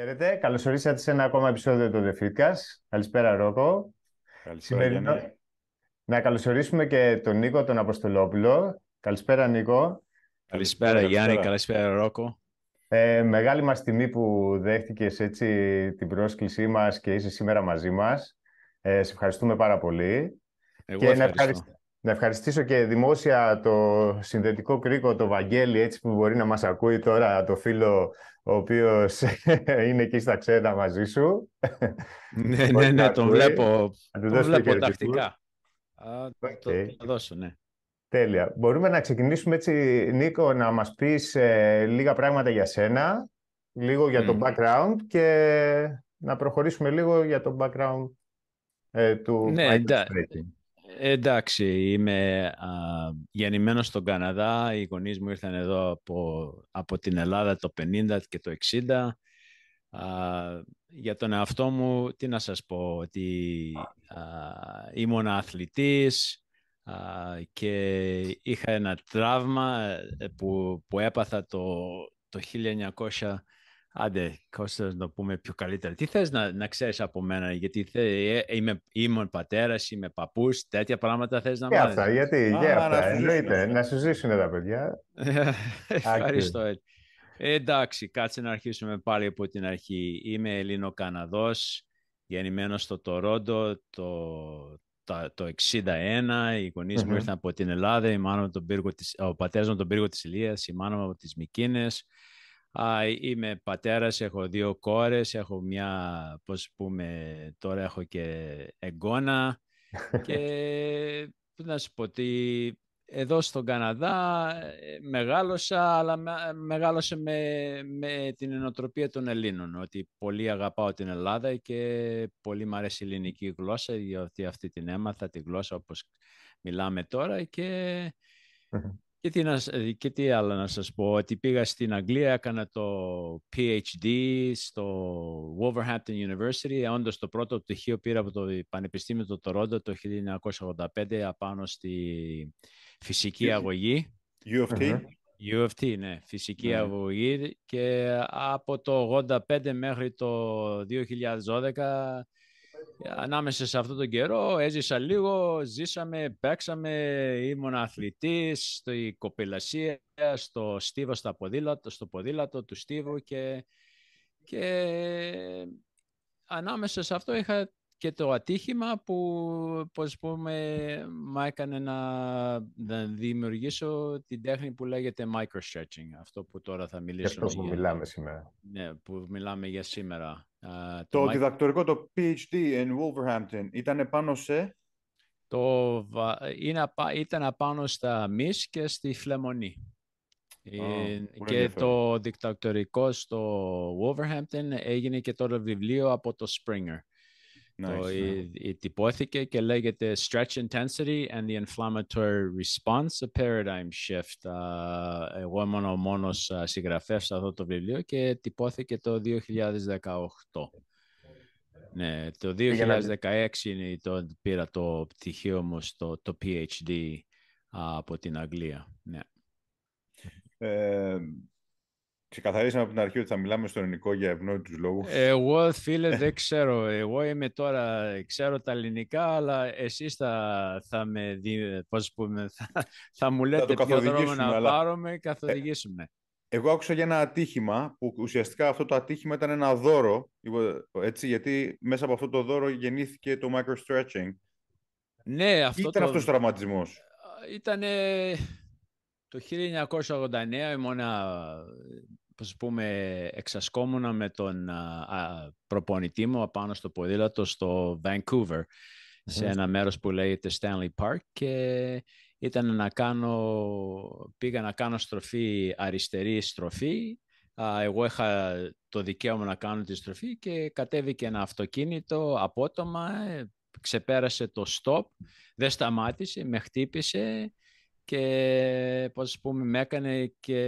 Χαίρετε, καλώς ορίσατε σε ένα ακόμα επεισόδιο του The Fitcast. Καλησπέρα Ρόκο. Καλησπέρα Γιάννη. Να καλωσορίσουμε και τον Νίκο τον Αποστολόπουλο. Καλησπέρα Νίκο. Καλησπέρα Γιάννη, καλησπέρα Ρόκο. Ε, μεγάλη μας τιμή που δέχτηκες έτσι την πρόσκλησή μας και είσαι σήμερα μαζί μας. Ε, σε ευχαριστούμε πάρα πολύ. Εγώ και ευχαριστώ. Να, ευχαριστήσω και δημόσια το συνδετικό κρίκο, το Βαγγέλη, έτσι που μπορεί να μας ακούει τώρα, το φίλο ο οποίος είναι εκεί στα ξένα μαζί σου. ναι, ναι, ναι, τον βλέπω, τον βλέπω τακτικά. Okay. Το, δώσω, ναι. Τέλεια. Μπορούμε να ξεκινήσουμε έτσι, Νίκο, να μας πεις ε, λίγα πράγματα για σένα, λίγο για το background και να προχωρήσουμε λίγο για το background ε, του ναι, Εντάξει, είμαι α, γεννημένος στον Καναδά. Οι γονείς μου ήρθαν εδώ από, από την Ελλάδα το 50 και το 60. για τον εαυτό μου, τι να σας πω, ότι α, ήμουν αθλητής και είχα ένα τραύμα ε, που, που έπαθα το, το 1900 Άντε, Κώστα, να το πούμε πιο καλύτερα. Τι θες να, να ξέρεις από μένα, γιατί θε, ε, είμαι, είμαι πατέρας, είμαι παππούς, τέτοια πράγματα θες να μάθεις. αυτά, γιατί, για αυτά, εννοείται, να σου ζήσουν τα παιδιά. Ευχαριστώ. Ε, εντάξει, κάτσε να αρχίσουμε πάλι από την αρχή. Είμαι Ελληνοκαναδός, γεννημένος στο Τορόντο το, το, το 61. Οι γονείς μου ήρθαν από την Ελλάδα, η μάνα τον πύργο της, ο πατέρας μου τον πύργο της Ηλίας, η μάνα μου από τις Μικίνες. Α, είμαι πατέρας, έχω δύο κόρες, έχω μια, πώς πούμε, τώρα έχω και εγγόνα και να σου πω ότι εδώ στον Καναδά ε, μεγάλωσα, αλλά μεγάλωσα με, με την ενοτροπία των Ελλήνων, ότι πολύ αγαπάω την Ελλάδα και πολύ μου αρέσει η ελληνική γλώσσα, γιατί αυτή την έμαθα, τη γλώσσα όπως μιλάμε τώρα και και τι, να, και τι άλλο να σας πω, ότι πήγα στην Αγγλία, έκανα το PhD στο Wolverhampton University, όντως το πρώτο πτυχίο πήρα από το Πανεπιστήμιο του Τορόντο το 1985 απάνω στη φυσική αγωγή. U of T. U of T, ναι, φυσική ναι. αγωγή και από το 85 μέχρι το 2012 ανάμεσα σε αυτόν τον καιρό έζησα λίγο, ζήσαμε, παίξαμε, ήμουν αθλητής, στη κοπηλασία, στο στίβο στα ποδήλατο, στο ποδήλατο του στίβου και, και ανάμεσα σε αυτό είχα και το ατύχημα που, πώς πούμε, μ' έκανε να, να, δημιουργήσω την τέχνη που λέγεται microstretching, αυτό που τώρα θα μιλήσουμε. αυτό που μιλάμε σήμερα. Ναι, που μιλάμε για σήμερα. Uh, το, το διδακτορικό, το PhD in Wolverhampton, ήταν πάνω σε... Το, είναι, ήταν απάνω στα Μις και στη Φλεμονή. Oh, και το διδακτορικό στο Wolverhampton έγινε και το βιβλίο από το Springer. Nice, το, ναι. τυπώθηκε και λέγεται Stretch Intensity and the Inflammatory Response, a Paradigm Shift. Uh, εγώ ήμουν ο μόνος uh, συγγραφέας σε αυτό το βιβλίο και τυπώθηκε το 2018. Ναι, το 2016 το, πήρα το πτυχίο μου στο το PhD uh, από την Αγγλία. Ναι. Ε, Ξεκαθαρίσαμε από την αρχή ότι θα μιλάμε στο ελληνικό για ευνόητους λόγους. Εγώ, φίλε, δεν ξέρω. Εγώ είμαι τώρα, ξέρω τα ελληνικά, αλλά εσείς θα, θα με δει, πώς πούμε, θα, θα μου λέτε θα ποιο δρόμο να αλλά... πάρουμε και καθοδηγήσουμε. Ε, εγώ άκουσα για ένα ατύχημα, που ουσιαστικά αυτό το ατύχημα ήταν ένα δώρο, έτσι, γιατί μέσα από αυτό το δώρο γεννήθηκε το microstretching. Ναι, αυτό ήταν το... αυτός ο τραυματισμός. Ήταν το 1989, ήμουνα πώς πούμε, εξασκόμουνα με τον α, προπονητή μου απάνω στο ποδήλατο στο Vancouver, σε ένα μέρος που λέγεται Stanley Park και ήταν να κάνω, πήγα να κάνω στροφή, αριστερή στροφή. εγώ είχα το δικαίωμα να κάνω τη στροφή και κατέβηκε ένα αυτοκίνητο απότομα, ε, ξεπέρασε το stop, δεν σταμάτησε, με χτύπησε και πώς πούμε με έκανε και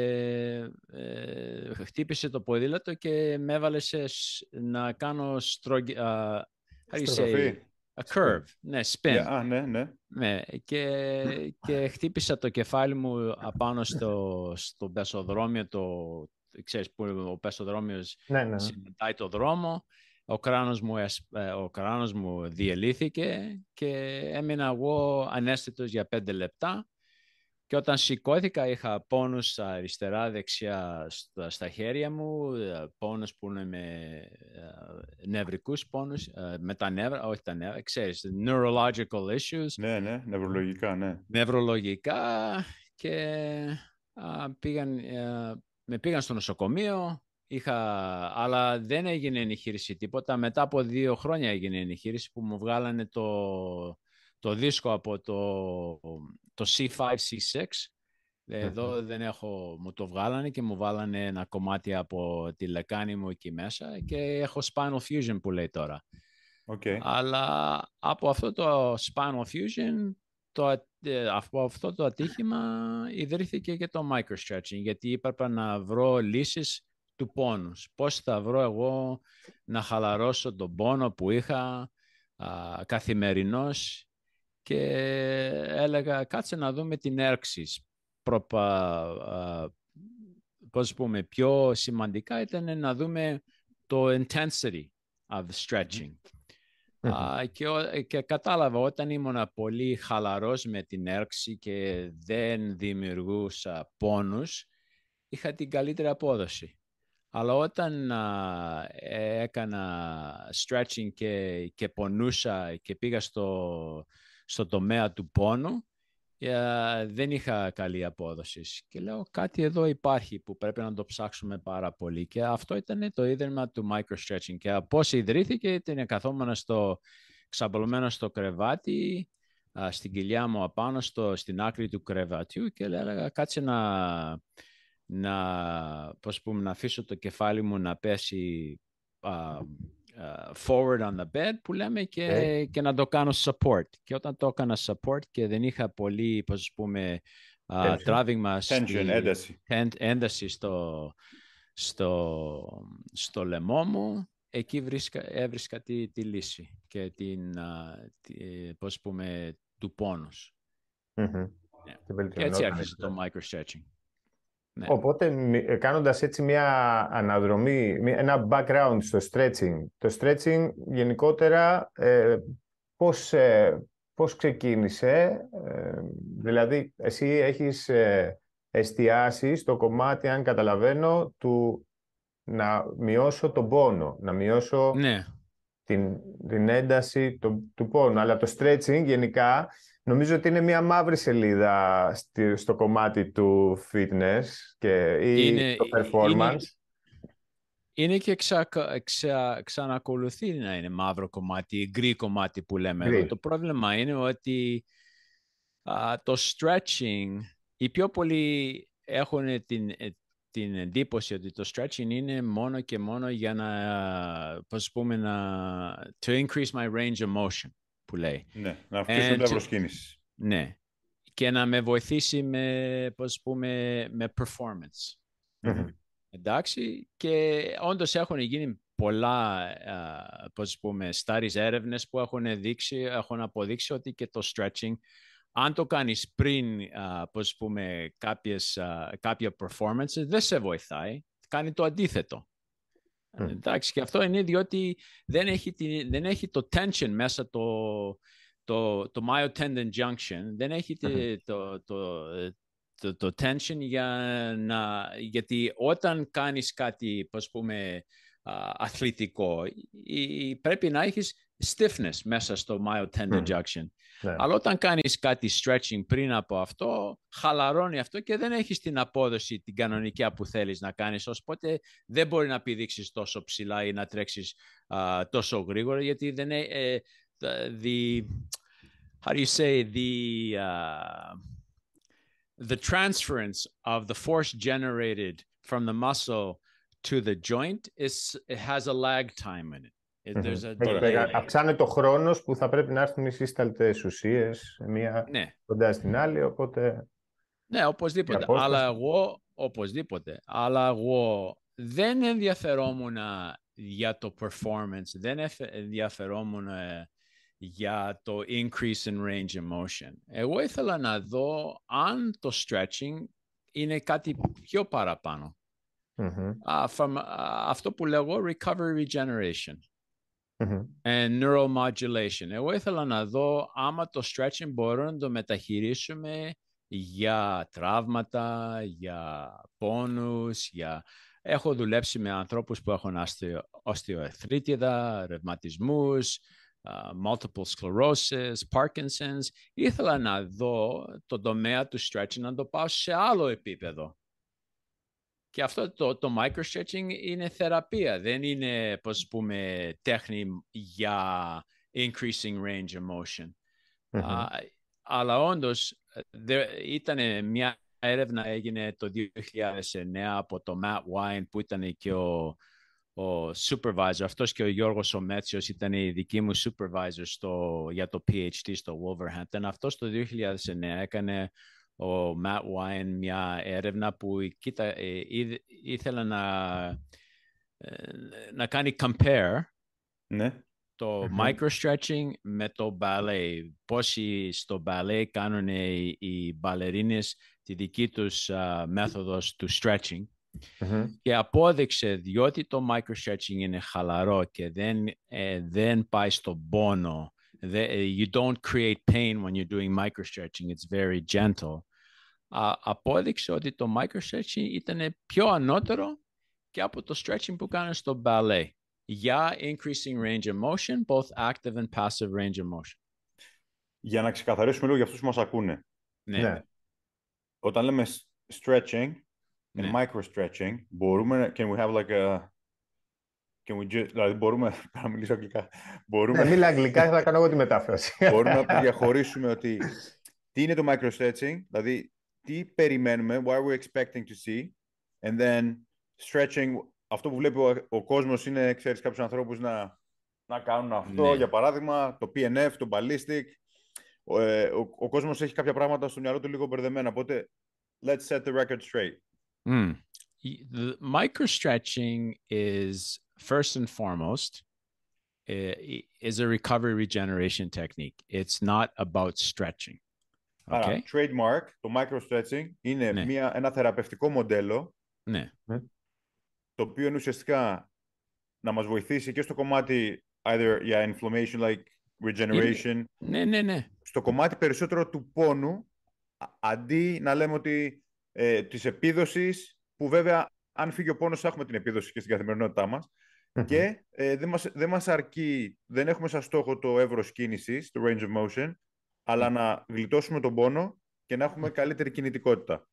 ε, χτύπησε το ποδήλατο και με έβαλε σε, να κάνω στρογγι, uh, say, a curve, ναι, spin. Yeah, ναι, ναι. ναι και, και χτύπησα το κεφάλι μου απάνω στο, στο πεσοδρόμιο το, ξέρεις, που ο πεστοδρόμιος ναι, ναι. συναντάει το δρόμο. Ο κράνος, μου, ε, ο κράνος μου διελήθηκε και έμεινα εγώ ανέστητος για πέντε λεπτά και όταν σηκώθηκα είχα πόνους αριστερά, δεξιά στα, χέρια μου, ε, πόνους που είναι με ε, νευρικούς πόνους, ε, με τα νεύρα, όχι τα νεύρα, ξέρεις, neurological issues. Ναι, ναι, νευρολογικά, ναι. Νευρολογικά και πήγαν, με πήγαν στο νοσοκομείο, είχα, αλλά δεν έγινε εγχείρηση τίποτα. Μετά από δύο χρόνια έγινε εγχείρηση που μου βγάλανε το, το δίσκο από το, το C5, C6. Εδώ δεν έχω, μου το βγάλανε και μου βάλανε ένα κομμάτι από τη λεκάνη μου εκεί μέσα και έχω Spinal Fusion που λέει τώρα. Okay. Αλλά από αυτό το Spinal Fusion, το, ε, από αυτό το ατύχημα ιδρύθηκε και το microstretching γιατί έπρεπε να βρω λύσεις του πόνους. Πώς θα βρω εγώ να χαλαρώσω τον πόνο που είχα α, καθημερινώς και έλεγα κάτσε να δούμε την έρξης. Προπα, πώς πούμε, πιο σημαντικά ήταν να δούμε το intensity of stretching. και, και κατάλαβα όταν ήμουν πολύ χαλαρός με την έρξη και δεν δημιουργούσα πόνους, είχα την καλύτερη απόδοση. Αλλά όταν έκανα stretching και, και πονούσα και πήγα στο, στο τομέα του πόνου, ε, δεν είχα καλή απόδοση. Και λέω κάτι εδώ υπάρχει που πρέπει να το ψάξουμε πάρα πολύ. Και αυτό ήταν το ίδρυμα του microstretching. Και πώς ιδρύθηκε, ήταν καθόμουν στο, ξαπλωμένο στο κρεβάτι, στην κοιλιά μου απάνω στο, στην άκρη του κρεβατιού και έλεγα κάτσε να, να, πώς πούμε, να αφήσω το κεφάλι μου να πέσει uh, forward on the bed που λέμε και, okay. και να το κάνω support. Και όταν το έκανα support και δεν είχα πολύ, πώς πούμε, uh, τράβηγμα Tension, ένταση. ένταση στο, στο, στο λαιμό μου, εκεί βρίσκα, έβρισκα τη, τη λύση και την, uh, τη, πώς πούμε, του πόνους. Mm-hmm. Yeah. Και έτσι άρχισε το microstretching. Ναι. Οπότε ε, κάνοντας έτσι μια αναδρομή, ένα background στο stretching. Το stretching γενικότερα ε, πώς, ε, πώς ξεκίνησε, ε, δηλαδή εσύ έχεις ε, εστιάσει στο κομμάτι, αν καταλαβαίνω, του να μειώσω τον πόνο, να μειώσω ναι. την, την ένταση του, του πόνου. Αλλά το stretching γενικά Νομίζω ότι είναι μια μαύρη σελίδα στο κομμάτι του fitness και ή είναι, το performance. Είναι, και ξα, ξα, ξανακολουθεί να είναι μαύρο κομμάτι, γκρι κομμάτι που λέμε εδώ. Το πρόβλημα είναι ότι το stretching, οι πιο πολλοί έχουν την, ε, την εντύπωση ότι το stretching είναι μόνο και μόνο για να, πώς πούμε, να to increase my range of motion που λέει. Ναι, να αυξήσουμε την προσκύνηση. Ναι. Και να με βοηθήσει με, πώς πούμε, με performance. Εντάξει. Και όντως έχουν γίνει πολλά, πώς πούμε, studies, έρευνες που έχουν, δείξει, έχουν αποδείξει ότι και το stretching, αν το κάνεις πριν, πώς πούμε, κάποιες, κάποια performance, δεν σε βοηθάει. Κάνει το αντίθετο. Mm. Εντάξει, και αυτό είναι διότι δεν έχει, τη, δεν έχει το tension μέσα το, το, το myotendon junction, δεν έχει mm-hmm. το, το, το, το, tension για να, γιατί όταν κάνεις κάτι, πώς πούμε, αθλητικό, η, πρέπει να έχεις stiffness μέσα στο myotendon junction. Ναι. Αλλά όταν κάνεις κάτι stretching πριν από αυτό, χαλαρώνει αυτό και δεν έχεις την απόδοση την κανονική που θέλεις να κάνεις. Οπότε δεν μπορεί να πηδήξεις τόσο ψηλά ή να τρέξεις τόσο γρήγορα γιατί δεν είναι... Ε, the, how do you say, the, uh, the transference of the force generated from the muscle to the joint is, it has a lag time in it. Mm-hmm. Αυξάνεται ο χρόνος που θα πρέπει να έρθουν οι σύσταλτες ουσίες μία ναι. κοντά στην άλλη, οπότε... Ναι, οπωσδήποτε. Αλλά εγώ, οπωσδήποτε. Αλλά εγώ δεν ενδιαφερόμουν για το performance, δεν ενδιαφερόμουν για το increase in range of motion. Εγώ ήθελα να δω αν το stretching είναι κάτι πιο παραπάνω. uh, from uh, αυτό που λέγω recovery regeneration and neuromodulation. Εγώ ήθελα να δω άμα το stretching μπορούμε να το μεταχειρίσουμε για τραύματα, για πόνους, για... Έχω δουλέψει με ανθρώπους που έχουν οστεοεθρίτιδα, ρευματισμούς, uh, multiple sclerosis, Parkinson's. Ήθελα να δω το τομέα του stretching να το πάω σε άλλο επίπεδο. Και αυτό το, το microstretching είναι θεραπεία, δεν είναι, πώς πούμε, τέχνη για increasing range of motion. Mm-hmm. αλλά όντως ήταν μια έρευνα έγινε το 2009 από το Matt Wine που ήταν και ο, ο supervisor. Αυτός και ο Γιώργος Ομέτσιος ήταν η δική μου supervisor στο, για το PhD στο Wolverhampton. Αυτός το 2009 έκανε ο Matt Wine μια έρευνα που κοίτα, ε, ήθελε να, ε, να κάνει compare ναι. το mm-hmm. microstretching με το ballet. Πόσοι στο ballet κάνουν οι, οι μπαλερίνες τη δική τους uh, μέθοδος του stretching. Mm-hmm. Και απόδειξε διότι το microstretching είναι χαλαρό και δεν, ε, δεν πάει στον πόνο. you don't create pain when you're doing microstretching. It's very gentle. Uh, απόδειξε ότι το microstretching ήταν πιο ανώτερο και από το stretching που κάνουν στο ballet για increasing range of motion, both active and passive range of motion. Για να ξεκαθαρίσουμε λίγο για αυτούς που μας ακούνε. Ναι. ναι. Όταν λέμε stretching and ναι. micro-stretching, μπορούμε, can we have like a, can we just, δηλαδή μπορούμε, να μιλήσω αγγλικά, μπορούμε... Ναι, μίλα αγγλικά, θα κάνω εγώ τη μετάφραση. μπορούμε να διαχωρίσουμε ότι τι είναι το micro-stretching, δηλαδή τι περιμένουμε, what are we expecting to see, and then stretching, αυτό που βλέπει ο, ο κόσμος είναι, ξέρεις, κάποιους ανθρώπους να, να κάνουν αυτό, ναι. για παράδειγμα, το PNF, το ballistic, ο, ε, ο, ο κόσμος έχει κάποια πράγματα στο μυαλό του λίγο μπερδεμένα, οπότε let's set the record straight. Mm. The microstretching is first and foremost is a recovery regeneration technique. It's not about stretching. Okay. Άρα, trademark, το microstretching είναι ναι. μια, ένα θεραπευτικό μοντέλο ναι. το οποίο είναι ουσιαστικά να μας βοηθήσει και στο κομμάτι either για yeah, inflammation like regeneration. Ναι, ναι, ναι. Στο κομμάτι περισσότερο του πόνου αντί να λέμε ότι ε, της επίδοσης που βέβαια αν φύγει ο πόνος θα έχουμε την επίδοση και στην καθημερινότητά μας και ε, δεν, μας, δεν μας αρκεί, δεν έχουμε σαν στόχο το εύρος κίνησης, το range of motion, αλλά να γλιτώσουμε τον πόνο και να έχουμε καλύτερη κινητικότητα.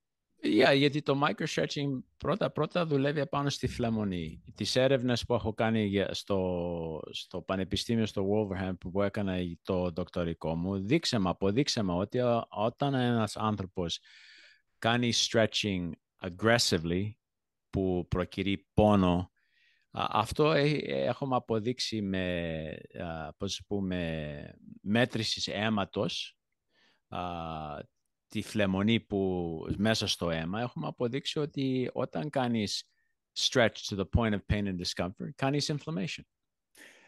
Yeah, γιατί το microstretching πρώτα πρώτα δουλεύει πάνω στη φλεμονή. Τις έρευνες που έχω κάνει στο, στο Πανεπιστήμιο στο Wolverhampton που έκανα το δοκτορικό μου, δείξε με, αποδείξε με ότι όταν ένας άνθρωπος κάνει stretching aggressively που προκυρεί πόνο αυτό έχουμε αποδείξει με, πώς πούμε, μέτρηση αίματος, τη φλεμονή που μέσα στο αίμα, έχουμε αποδείξει ότι όταν κάνεις stretch to the point of pain and discomfort, κάνεις inflammation.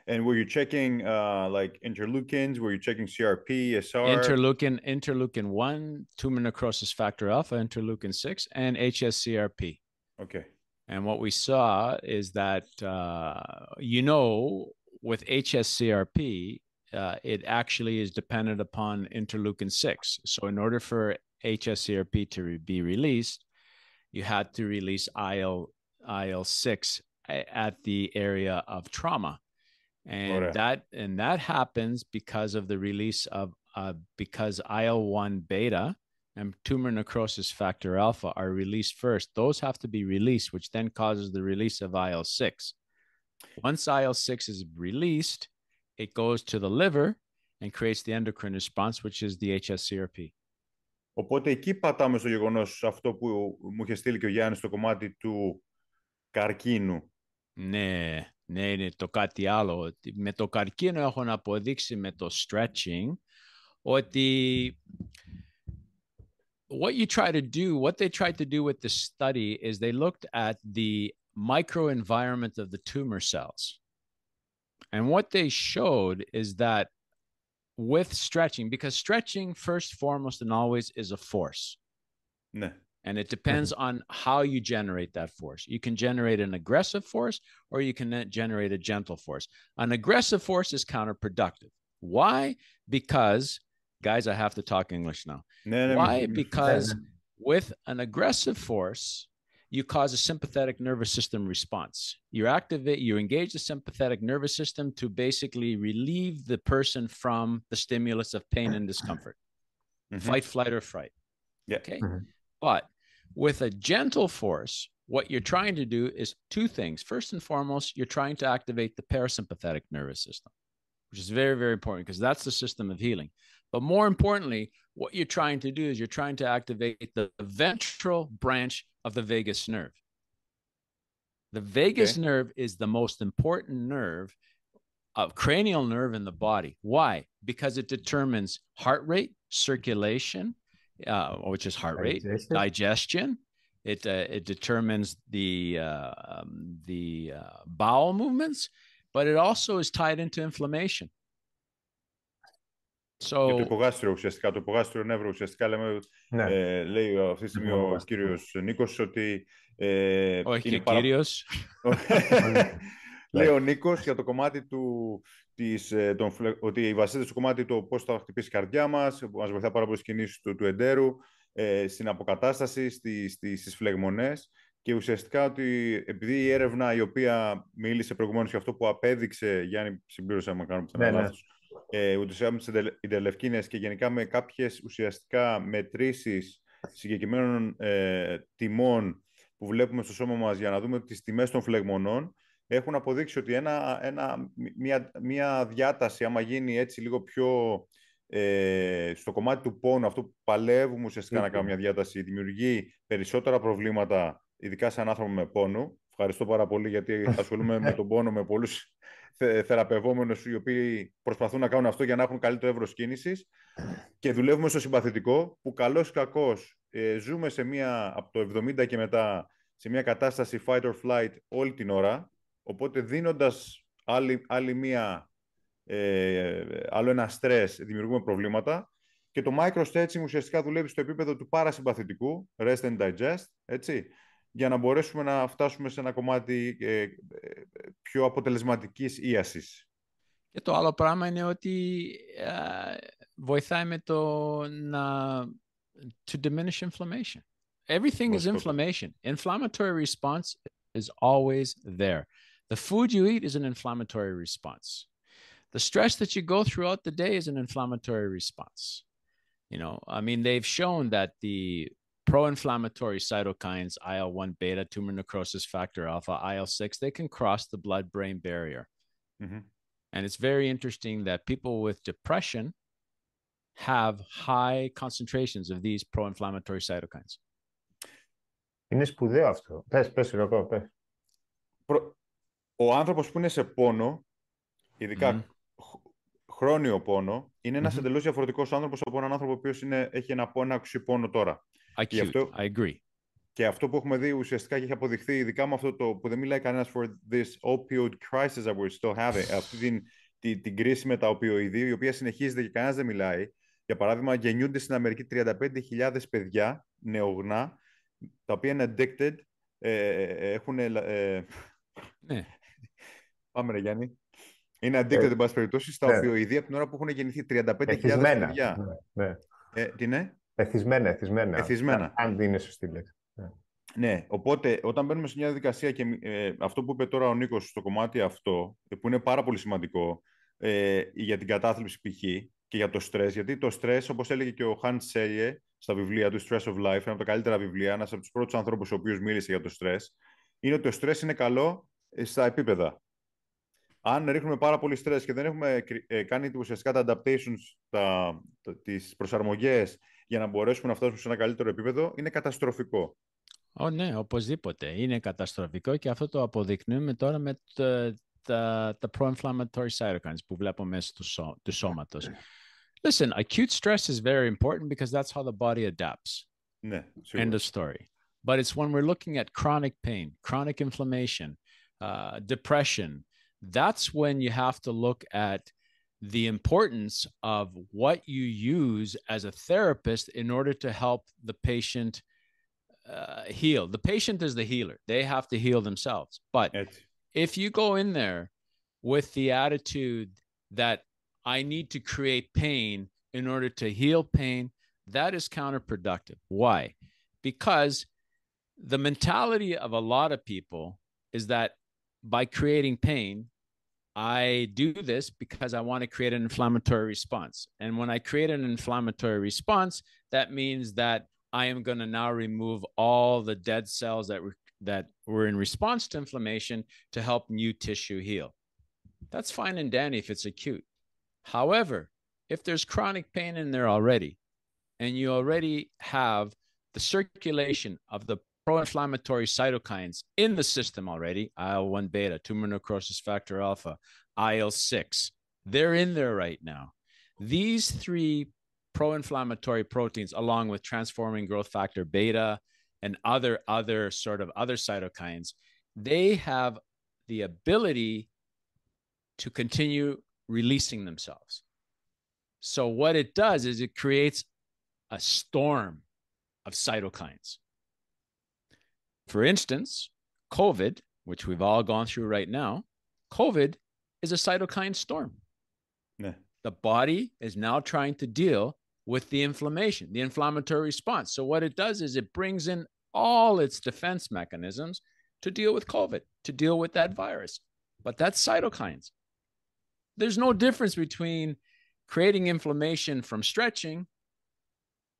And were you checking uh, like interleukins? Were you checking CRP, SR? Interleukin, interleukin 1, tumor necrosis factor alpha, interleukin 6, and HSCRP. Okay. And what we saw is that, uh, you know, with HSCRP, uh, it actually is dependent upon interleukin 6. So, in order for HSCRP to re- be released, you had to release IL, IL 6 at the area of trauma. And that and that happens because of the release of uh, because IL 1 beta and tumor necrosis factor alpha are released first. Those have to be released, which then causes the release of IL 6. Once IL 6 is released, it goes to the liver and creates the endocrine response, which is the HSCRP. Οπότε εκεί πατάμε στο γεγονός αυτό που μου είχε στείλει και ο Γιάννης στο κομμάτι του καρκίνου. Ναι, ναι, είναι το κάτι άλλο. Με το καρκίνο έχω να αποδείξει με το stretching ότι what you try to do, what they tried to do with the study is they looked at the microenvironment of the tumor cells. And what they showed is that with stretching, because stretching, first, foremost, and always is a force. No. And it depends mm-hmm. on how you generate that force. You can generate an aggressive force or you can uh, generate a gentle force. An aggressive force is counterproductive. Why? Because guys, I have to talk English now. No, no, Why? Because with an aggressive force, you cause a sympathetic nervous system response. You activate, you engage the sympathetic nervous system to basically relieve the person from the stimulus of pain and discomfort. Mm-hmm. Fight, flight, or fright. Yeah. Okay. Mm-hmm. But with a gentle force, what you're trying to do is two things. First and foremost, you're trying to activate the parasympathetic nervous system, which is very, very important because that's the system of healing. But more importantly, what you're trying to do is you're trying to activate the ventral branch of the vagus nerve. The vagus okay. nerve is the most important nerve, of cranial nerve in the body. Why? Because it determines heart rate, circulation, uh, which is heart rate, digestion. digestion. It uh, it determines the uh, um, the uh, bowel movements, but it also is tied into inflammation. So... Και το υπογάστριο ουσιαστικά, το υπογάστριο νεύρο ουσιαστικά λέμε, ναι. ε, λέει αυτή τη στιγμή ο κύριος Νίκος ότι... Ε, Όχι είναι και παρα... κύριος. λέει ο Νίκος για το κομμάτι του, της, ε, τον, ότι βασίζεται στο κομμάτι του πώς θα χτυπήσει η καρδιά μας, μας βοηθά πάρα πολύ στις κινήσεις του, του εντέρου, ε, στην αποκατάσταση, στις, στις, φλεγμονές και ουσιαστικά ότι επειδή η έρευνα η οποία μίλησε προηγουμένως για αυτό που απέδειξε, Γιάννη συμπλήρωσε να κάνω πιθανά ναι, ναι ε, ούτως οι και γενικά με κάποιες ουσιαστικά μετρήσεις συγκεκριμένων ε, τιμών που βλέπουμε στο σώμα μας για να δούμε τις τιμές των φλεγμονών έχουν αποδείξει ότι ένα, ένα, μια, μια διάταση, άμα γίνει έτσι λίγο πιο ε, στο κομμάτι του πόνου, αυτό που παλεύουμε ουσιαστικά να κάνουμε μια διάταση, δημιουργεί περισσότερα προβλήματα, ειδικά σε έναν άνθρωπο με πόνο. Ευχαριστώ πάρα πολύ γιατί ασχολούμαι με τον πόνο με πολλούς θεραπευόμενους οι οποίοι προσπαθούν να κάνουν αυτό για να έχουν καλύτερο εύρος κίνησης. Και δουλεύουμε στο συμπαθητικό, που καλός ή κακός ε, ζούμε σε μια, από το 70 και μετά σε μια κατάσταση fight or flight όλη την ώρα. Οπότε δίνοντας άλλη, άλλη μία, ε, άλλο ένα στρες, δημιουργούμε προβλήματα. Και το micro stretching ουσιαστικά δουλεύει στο επίπεδο του παρασυμπαθητικού, rest and digest, έτσι για να μπορέσουμε να φτάσουμε σε ένα κομμάτι ε, πιο αποτελεσματικής ίασης. Και το άλλο πράγμα είναι ότι ε, βοηθάει με το να to diminish inflammation. Everything is inflammation. Inflammatory response is always there. The food you eat is an inflammatory response. The stress that you go throughout the day is an inflammatory response. You know, I mean, they've shown that the pro-inflammatory cytokines, IL-1 beta, tumor necrosis factor alpha, IL-6, they can cross the blood-brain barrier. Mm-hmm. And it's very interesting that people with depression have high concentrations of these pro-inflammatory cytokines. Είναι σπουδαίο αυτό. Πες, πες, Ροκό, πες. Ο άνθρωπος που είναι σε πόνο, ειδικά mm-hmm. χρόνιο πόνο, είναι ένας mm-hmm. εντελώς διαφορετικός άνθρωπος από έναν άνθρωπο ο οποίος είναι, έχει ένα, ένα πόνο τώρα. Acute. Αυτό, I agree. Και αυτό που έχουμε δει ουσιαστικά και έχει αποδειχθεί, ειδικά με αυτό το που δεν μιλάει κανένας for this opioid crisis that we're still having, αυτή την, την, την κρίση με τα οπιοειδή, η οποία συνεχίζεται και κανένας δεν μιλάει. Για παράδειγμα, γεννιούνται στην Αμερική 35.000 παιδιά νεογνά, τα οποία είναι addicted, ε, έχουν... Ε, ναι. Πάμε ρε Γιάννη. Είναι addicted, ε, εν πάση περιπτώσει, στα ναι. οπιοειδή από την ώρα που έχουν γεννηθεί 35.000 παιδιά. Ναι. ναι. Ε, τι είναι; Εθισμένα, εθισμένα. Εθισμένα. Αν δεν είναι σωστή λέξη. Ναι. ναι, οπότε όταν μπαίνουμε σε μια διαδικασία και ε, αυτό που είπε τώρα ο Νίκος στο κομμάτι αυτό, ε, που είναι πάρα πολύ σημαντικό ε, για την κατάθλιψη π.χ. και για το στρες, γιατί το στρες, όπως έλεγε και ο Hans Selye στα βιβλία του Stress of Life, ένα από τα καλύτερα βιβλία, ένας από τους πρώτους ανθρώπους ο οποίος μίλησε για το στρες, είναι ότι το στρες είναι καλό ε, στα επίπεδα. Αν ρίχνουμε πάρα πολύ στρες και δεν έχουμε κάνει ουσιαστικά τα adaptations, τα, τις προσαρμογές για να μπορέσουμε να φτάσουμε σε ένα καλύτερο επίπεδο είναι καταστροφικό. Ω, ναι, οπωσδήποτε. Είναι καταστροφικό και αυτό το αποδεικνύουμε τώρα με τα, τα, τα pro-inflammatory cytokines που βλέπουμε μέσα του, σώ, του σώματος. Listen, acute stress is very important because that's how the body adapts. Ναι, End of story. But it's when we're looking at chronic pain, chronic inflammation, uh, depression, that's when you have to look at the importance of what you use as a therapist in order to help the patient uh, heal. The patient is the healer. They have to heal themselves. But if you go in there with the attitude that I need to create pain in order to heal pain, that is counterproductive. Why? Because the mentality of a lot of people is that by creating pain, I do this because I want to create an inflammatory response. And when I create an inflammatory response, that means that I am going to now remove all the dead cells that were, that were in response to inflammation to help new tissue heal. That's fine and dandy if it's acute. However, if there's chronic pain in there already, and you already have the circulation of the pro-inflammatory cytokines in the system already, IL-1 beta, tumor necrosis factor alpha, IL-6, they're in there right now. These three pro-inflammatory proteins, along with transforming growth factor beta and other other sort of other cytokines, they have the ability to continue releasing themselves. So what it does is it creates a storm of cytokines. For instance, COVID, which we've all gone through right now, COVID is a cytokine storm. Yeah. The body is now trying to deal with the inflammation, the inflammatory response. So, what it does is it brings in all its defense mechanisms to deal with COVID, to deal with that virus. But that's cytokines. There's no difference between creating inflammation from stretching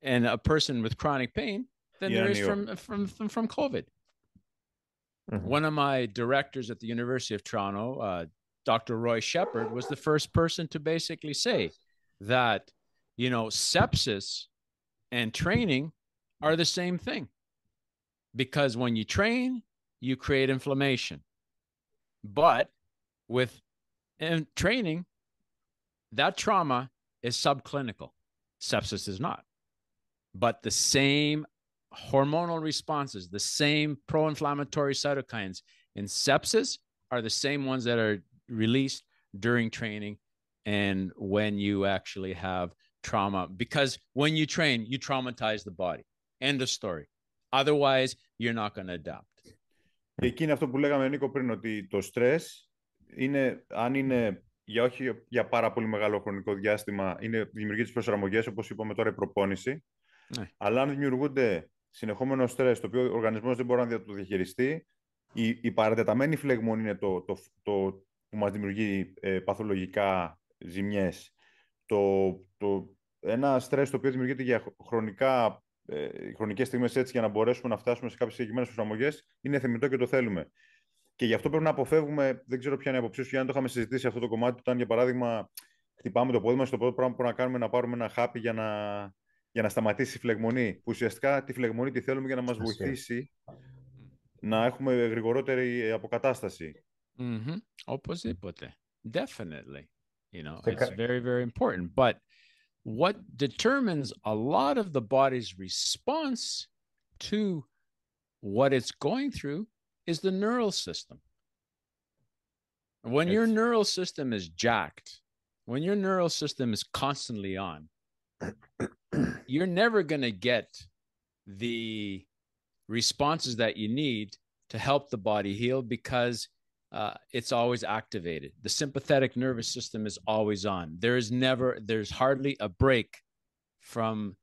and a person with chronic pain than yeah, there is from, from, from, from COVID. Mm-hmm. One of my directors at the University of Toronto, uh, Dr. Roy Shepard, was the first person to basically say that, you know, sepsis and training are the same thing. Because when you train, you create inflammation. But with in training, that trauma is subclinical. Sepsis is not. But the same hormonal responses, the same pro inflammatory cytokines in sepsis are the same ones that are released during training and when you actually have trauma. Because when you train, you traumatize the body. End of story. Otherwise, you're not going to adapt. Εκεί είναι αυτό που λέγαμε, Νίκο, πριν, ότι το στρες είναι, αν είναι για όχι για πάρα πολύ μεγάλο χρονικό διάστημα, είναι δημιουργεί τι προσαρμογέ, όπω είπαμε τώρα, η προπόνηση. Ναι. Αλλά αν δημιουργούνται συνεχόμενο στρες, το οποίο ο οργανισμός δεν μπορεί να το διαχειριστεί, η, η παρατεταμένη φλεγμόνη είναι το, το, το, που μας δημιουργεί ε, παθολογικά ζημιές. Το, το, ένα στρες το οποίο δημιουργείται για χρονικά, ε, χρονικές στιγμές έτσι για να μπορέσουμε να φτάσουμε σε κάποιες συγκεκριμένες προσαρμογές είναι θεμητό και το θέλουμε. Και γι' αυτό πρέπει να αποφεύγουμε, δεν ξέρω ποια είναι η αποψή σου, αν το είχαμε συζητήσει αυτό το κομμάτι, όταν για παράδειγμα χτυπάμε το πόδι μας, το πρώτο πράγμα που να κάνουμε να πάρουμε ένα χάπι για να, για να σταματήσει η φλεγμονή. Που ουσιαστικά τη φλεγμονή τη θέλουμε για να μα βοηθήσει να έχουμε γρηγορότερη αποκατάσταση. Mm-hmm. Οπωσδήποτε. Definitely. You know, it's very, very important. But what determines a lot of the body's response to what it's going through is the neural system. When it's... your neural system is jacked, when your neural system is constantly on, you're never going to get the responses that you need to help the body heal because uh, it's always activated. The sympathetic nervous system is always on. There is never, there's hardly a break from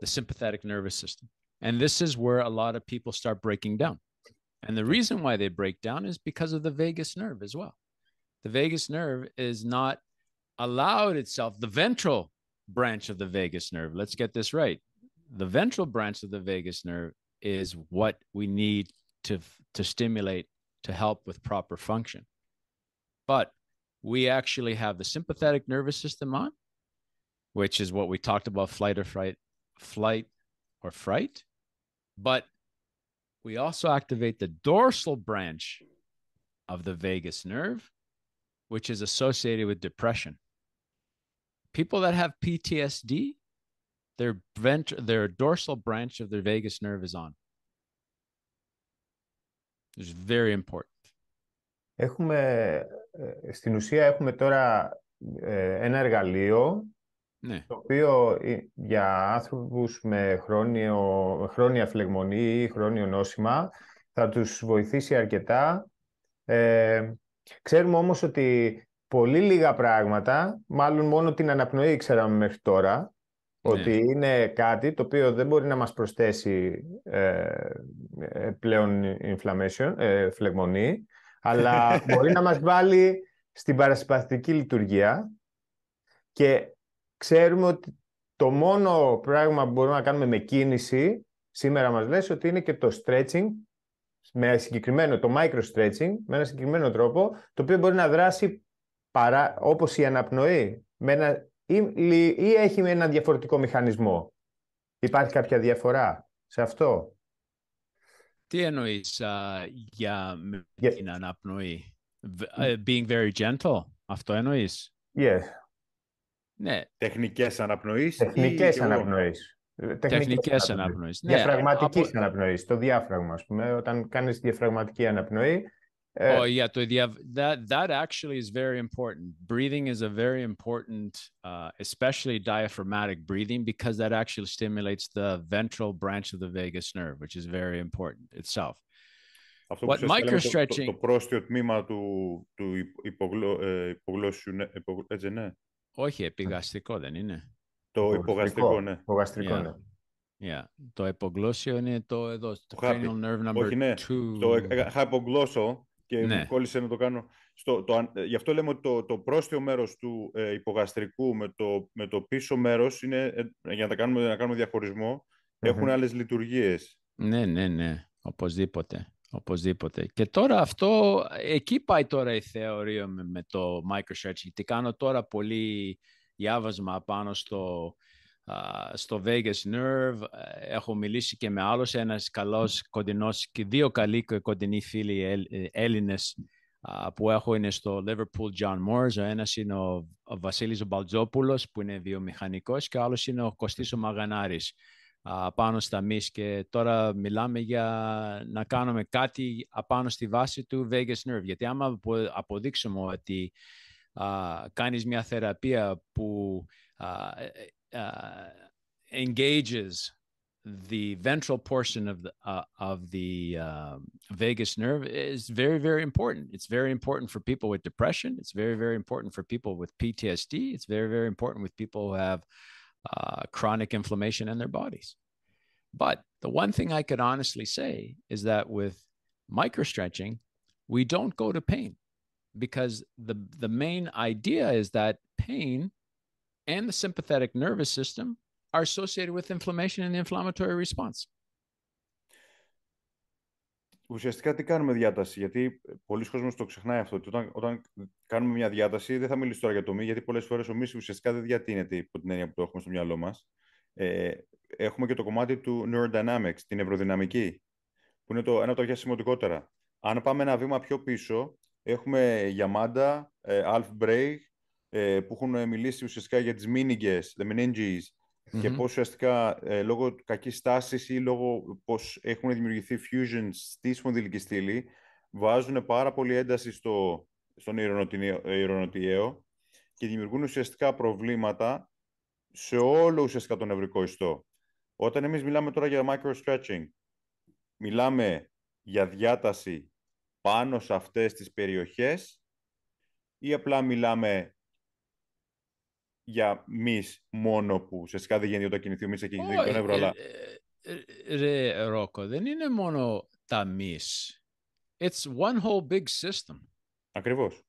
the sympathetic nervous system. And this is where a lot of people start breaking down. And the reason why they break down is because of the vagus nerve as well. The vagus nerve is not allowed itself, the ventral branch of the vagus nerve. Let's get this right. The ventral branch of the vagus nerve is what we need to, to stimulate to help with proper function. But we actually have the sympathetic nervous system on, which is what we talked about flight or fright, flight or fright. But we also activate the dorsal branch of the vagus nerve, which is associated with depression. People that have PTSD, their vent- their dorsal branch of their vagus nerve is on. It's very important. Έχουμε, στην ουσία έχουμε τώρα ένα εργαλείο Ναι. Το οποίο για άνθρωπους με χρόνιο, χρόνια φλεγμονή ή χρόνιο νόσημα θα τους βοηθήσει αρκετά. Ε, ξέρουμε όμως ότι πολύ λίγα πράγματα, μάλλον μόνο την αναπνοή ξέραμε μέχρι τώρα, ναι. ότι είναι κάτι το οποίο δεν μπορεί να μας προσθέσει ε, ε πλέον inflammation, ε, φλεγμονή, αλλά μπορεί να μας βάλει στην παρασυμπαθητική λειτουργία και ξέρουμε ότι το μόνο πράγμα που μπορούμε να κάνουμε με κίνηση σήμερα μας λες ότι είναι και το stretching με συγκεκριμένο, το micro stretching με ένα συγκεκριμένο τρόπο το οποίο μπορεί να δράσει παρά, όπως η αναπνοή με ένα, ή, ή έχει ένα διαφορετικό μηχανισμό. Υπάρχει κάποια διαφορά σε αυτό; Τι εννοείς uh, για yeah. την αναπνοή; Uh, being very gentle. Αυτό εννοείς; Yes. Ναι. Τεχνικές αναπνοής. Τεχνικές αναπνοής. Τεχνικές αναπνοής. Ναι, Διαφραγματικής από... αναπνοής. Το διάφραγμα, ας πούμε. Όταν κάνεις διαφραγματική αναπνοή, Uh, oh yeah, το δια... that that actually is very important. Breathing is a very important, uh, especially diaphragmatic breathing, because that actually stimulates the ventral branch of the vagus nerve, which is very important itself. Αυτό What microstretching... Το, το, το πρόστιο τμήμα του, του υπογλω, ε, υπογλώσιου, υπογλω, έτσι ναι. Όχι, επιγαστικό δεν είναι. Το υπογαστικό, ναι. Υπογαστικό, ναι. Yeah. Το υπογλώσιο είναι το εδώ, το cranial nerve number Όχι, ναι. two. Το είχα υπογλώσσο και ναι. κόλλησε να το κάνω. Στο, το, γι' αυτό λέμε ότι το, το πρόστιο μέρος του ε, υπογαστρικού με το, με το πίσω μέρος είναι, ε, για να, τα κάνουμε, να κάνουμε διαχωρισμό, mm-hmm. έχουν άλλες λειτουργίες. Ναι, ναι, ναι. Οπωσδήποτε. Οπωσδήποτε. Και τώρα αυτό, εκεί πάει τώρα η θεωρία με, με το microstretching. Τι κάνω τώρα πολύ διάβασμα πάνω στο, uh, στο Vegas Nerve. Έχω μιλήσει και με άλλους, ένας καλός κοντινός και δύο καλοί και κοντινοί φίλοι ε, Έλληνες uh, που έχω είναι στο Liverpool John Moores. Ο ένας είναι ο, ο Βασίλης Μπαλτζόπουλος που είναι βιομηχανικός και ο άλλος είναι ο Κωστής ο Μαγανάρης πάνω στα μυς και τώρα μιλάμε για να κάνουμε κάτι απάνω στη βάση του Vegas Nerve. Γιατί άμα αποδείξουμε ότι α, κάνεις μια θεραπεία που α, engages the ventral portion of the uh, of the uh, vagus nerve is very very important. It's very important for people with depression. It's very very important for people with PTSD. It's very very important with people who have uh, chronic inflammation in their bodies. But the one thing I could honestly say is that with microstretching, we don't go to pain because the, the main idea is that pain and the sympathetic nervous system are associated with inflammation and the inflammatory response. Ουσιαστικά τι κάνουμε διάταση, γιατί πολλοί κόσμοι το ξεχνάει αυτό. Όταν, όταν κάνουμε μια διάταση, δεν θα μιλήσω τώρα για το μη, γιατί πολλές φορές ο μης ουσιαστικά δεν διατείνεται υπό την έννοια που το έχουμε στο μυαλό μας. Ε, έχουμε και το κομμάτι του neurodynamics, την ευρωδυναμική, που είναι το, ένα από τα πιο σημαντικότερα. Αν πάμε ένα βήμα πιο πίσω, έχουμε Yamada, ε, Alf Break, ε, που έχουν μιλήσει ουσιαστικά για τις μήνυγκες, the meninges, και πώς ουσιαστικά ε, λόγω κακής στάσης ή λόγω πώς έχουν δημιουργηθεί fusions στη σπονδυλική στήλη, βάζουν πάρα πολύ ένταση στο, στον ηρωνοτιαίο και δημιουργούν ουσιαστικά προβλήματα σε όλο ουσιαστικά τον νευρικό ιστό. Όταν εμείς μιλάμε τώρα για micro-stretching, μιλάμε για διάταση πάνω σε αυτές τις περιοχές ή απλά μιλάμε για μυς μόνο που ουσιαστικά δεν γίνει όταν κινηθεί ο μυς εκεί oh, τον νεύρο, αλλά... Ρε, Ρόκο, δεν είναι μόνο τα μυς. It's one whole big system. Ακριβώς.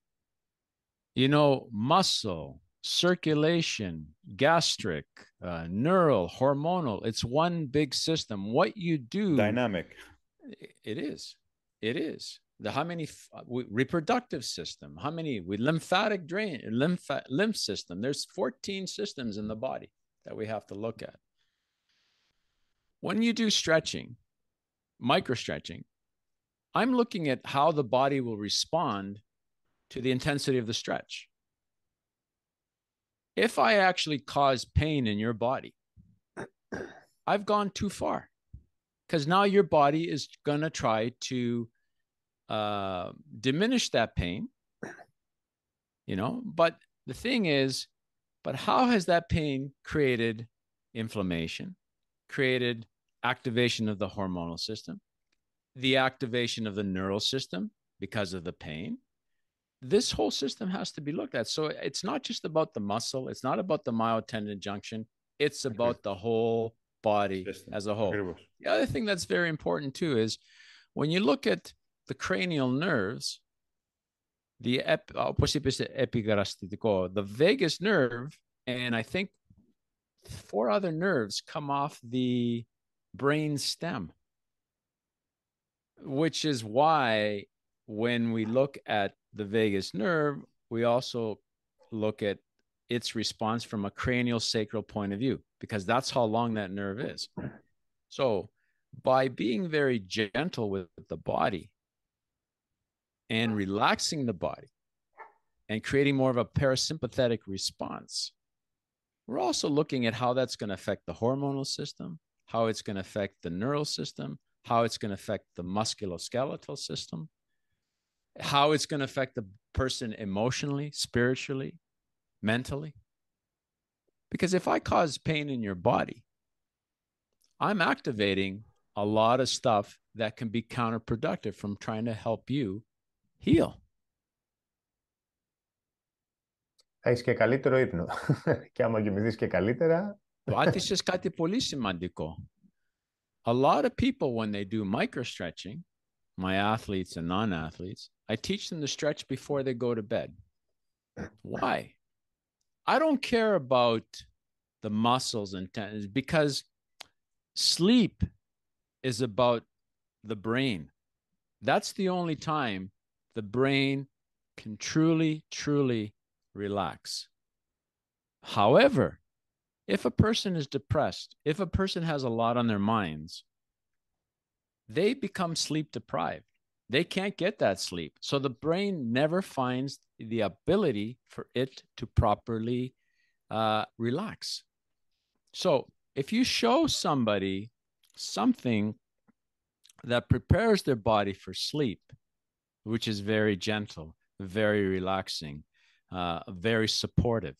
You know, muscle, circulation, gastric, uh, neural, hormonal. It's one big system. What you do dynamic. It is. It is. The how many uh, reproductive system? How many with lymphatic drain, lymph lymph system? There's 14 systems in the body that we have to look at. When you do stretching, micro stretching, I'm looking at how the body will respond to the intensity of the stretch if I actually cause pain in your body, I've gone too far because now your body is going to try to uh, diminish that pain, you know. But the thing is, But how has that pain created inflammation, created activation of the hormonal system, the activation of the neural system because of the pain? This whole system has to be looked at. So it's not just about the muscle, it's not about the myotendon junction, it's about the whole body as a whole. The other thing that's very important too is when you look at the cranial nerves, the ep, uh, the vagus nerve, and I think four other nerves come off the brain stem, which is why when we look at the vagus nerve, we also look at its response from a cranial sacral point of view, because that's how long that nerve is. So, by being very gentle with the body and relaxing the body and creating more of a parasympathetic response, we're also looking at how that's going to affect the hormonal system, how it's going to affect the neural system, how it's going to affect the musculoskeletal system, how it's going to affect the person emotionally, spiritually, mentally. Because if I cause pain in your body, I'm activating a lot of stuff that can be counterproductive from trying to help you heal. Θα έχεις και καλύτερο ύπνο. και άμα κοιμηθείς και καλύτερα... Πάτησες κάτι πολύ σημαντικό. A lot of people, when they do micro stretching, my athletes and non-athletes, I teach them to stretch before they go to bed. Why? I don't care about the muscles and tendons because sleep is about the brain. That's the only time the brain can truly, truly relax. However, if a person is depressed, if a person has a lot on their minds, they become sleep deprived. They can't get that sleep. So the brain never finds the ability for it to properly uh, relax. So if you show somebody something that prepares their body for sleep, which is very gentle, very relaxing, uh, very supportive,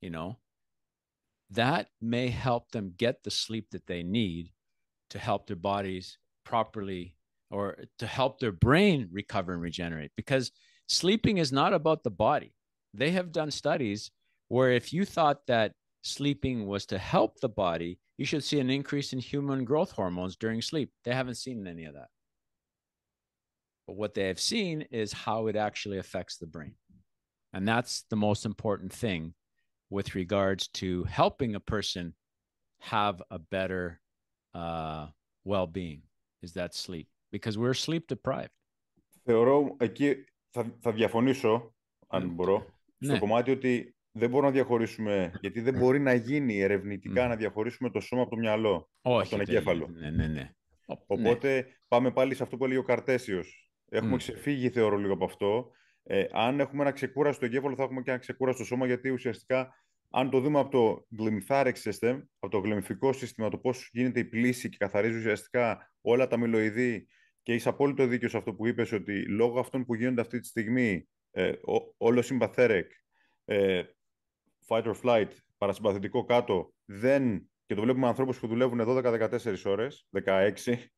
you know, that may help them get the sleep that they need to help their bodies properly or to help their brain recover and regenerate because sleeping is not about the body. They have done studies where if you thought that sleeping was to help the body, you should see an increase in human growth hormones during sleep. They haven't seen any of that. But what they have seen is how it actually affects the brain. And that's the most important thing with regards to helping a person have a better uh, well being is that sleep because we're sleep deprived. Θεωρώ εκεί θα, θα διαφωνήσω, αν ναι. μπορώ, στο ναι. κομμάτι ότι δεν μπορούμε να διαχωρίσουμε, γιατί δεν μπορεί να γίνει ερευνητικά mm. να διαχωρίσουμε το σώμα από το μυαλό, Όχι, από τον εγκέφαλο. Ναι, ναι, ναι. Οπότε πάμε πάλι σε αυτό που έλεγε ο Καρτέσιος. Έχουμε mm. ξεφύγει, θεωρώ, λίγο από αυτό. Ε, αν έχουμε ένα ξεκούραστο εγκέφαλο, θα έχουμε και ένα ξεκούραστο σώμα, γιατί ουσιαστικά, αν το δούμε από το glymphatic system, από το γλυμφικό σύστημα, το πώς γίνεται η πλήση και καθαρίζει ουσιαστικά όλα τα μιλοειδή, και είσαι απόλυτο δίκιο σε αυτό που είπες, ότι λόγω αυτών που γίνονται αυτή τη στιγμή, ε, όλο sympathetic, ε, fight or flight, παρασυμπαθητικό κάτω, δεν, και το βλέπουμε με ανθρώπους που δουλεύουν 12-14 ώρες, 16,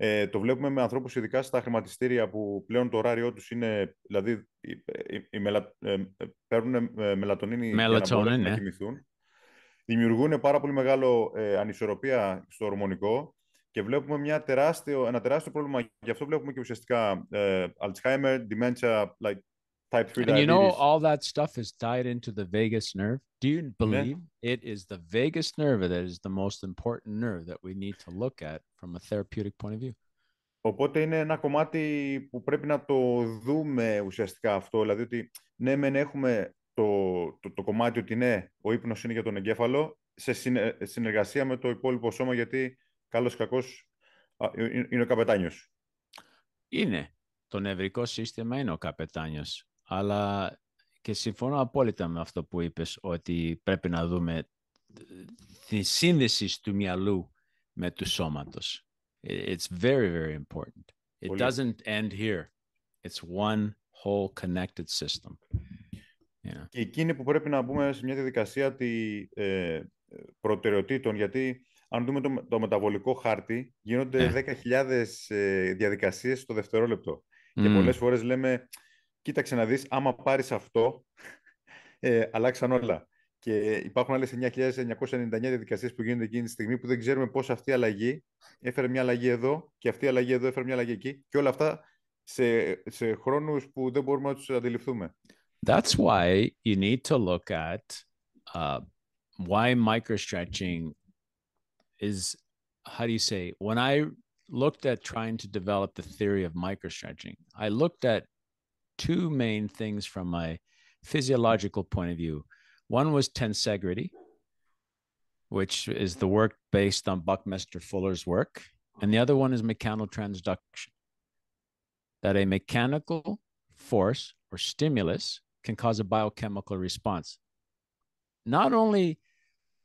ε, το βλέπουμε με ανθρώπους ειδικά στα χρηματιστήρια που πλέον το ωράριό τους είναι, δηλαδή η, η, μελα, ε, παίρνουν ε, μελατονίνη για να μπορούν ναι. να κοιμηθούν. Δημιουργούν πάρα πολύ μεγάλο ε, ανισορροπία στο ορμονικό και βλέπουμε μια τεράστιο, ένα τεράστιο πρόβλημα. Γι' αυτό βλέπουμε και ουσιαστικά ε, Alzheimer, dementia, like type 3 diabetes. And you know, all that stuff is tied into the vagus nerve. Do you believe yeah. it is the vagus nerve that is the most important nerve that we need to look at from a therapeutic point of view? Οπότε είναι ένα κομμάτι που πρέπει να το δούμε ουσιαστικά αυτό. Δηλαδή ότι ναι, μεν έχουμε το, το, το κομμάτι ότι ναι, ο ύπνος είναι για τον εγκέφαλο σε συνεργασία με το υπόλοιπο σώμα γιατί καλός κακός είναι ο καπετάνιος. Είναι. Το νευρικό σύστημα είναι ο καπετάνιος. Αλλά και συμφωνώ απόλυτα με αυτό που είπες, ότι πρέπει να δούμε τη σύνδεση του μυαλού με του σώματος. It's very, very important. It doesn't end here. It's one whole connected system. Yeah. Και εκείνη που πρέπει να μπούμε σε μια διαδικασία τη, ε, προτεραιοτήτων, γιατί αν δούμε το, το μεταβολικό χάρτη, γίνονται Ναι. 10.000 ε, διαδικασίες στο δευτερόλεπτο. Και Mm. πολλές φορές λέμε, κοίταξε να δεις, άμα πάρεις αυτό, ε, αλλάξαν όλα. Και υπάρχουν άλλες 9.999 διαδικασίες που γίνονται εκείνη τη στιγμή που δεν ξέρουμε πώς αυτή η αλλαγή έφερε μια αλλαγή εδώ και αυτή η αλλαγή εδώ έφερε μια αλλαγή εκεί και όλα αυτά σε, σε χρόνους που δεν μπορούμε να τους αντιληφθούμε. That's why you need to look at uh, why microstretching is, how do you say, when I looked at trying to develop the theory of microstretching, I looked at two main things from my physiological point of view. One was tensegrity, which is the work based on Buckminster Fuller's work, and the other one is mechanical transduction. That a mechanical force or stimulus can cause a biochemical response, not only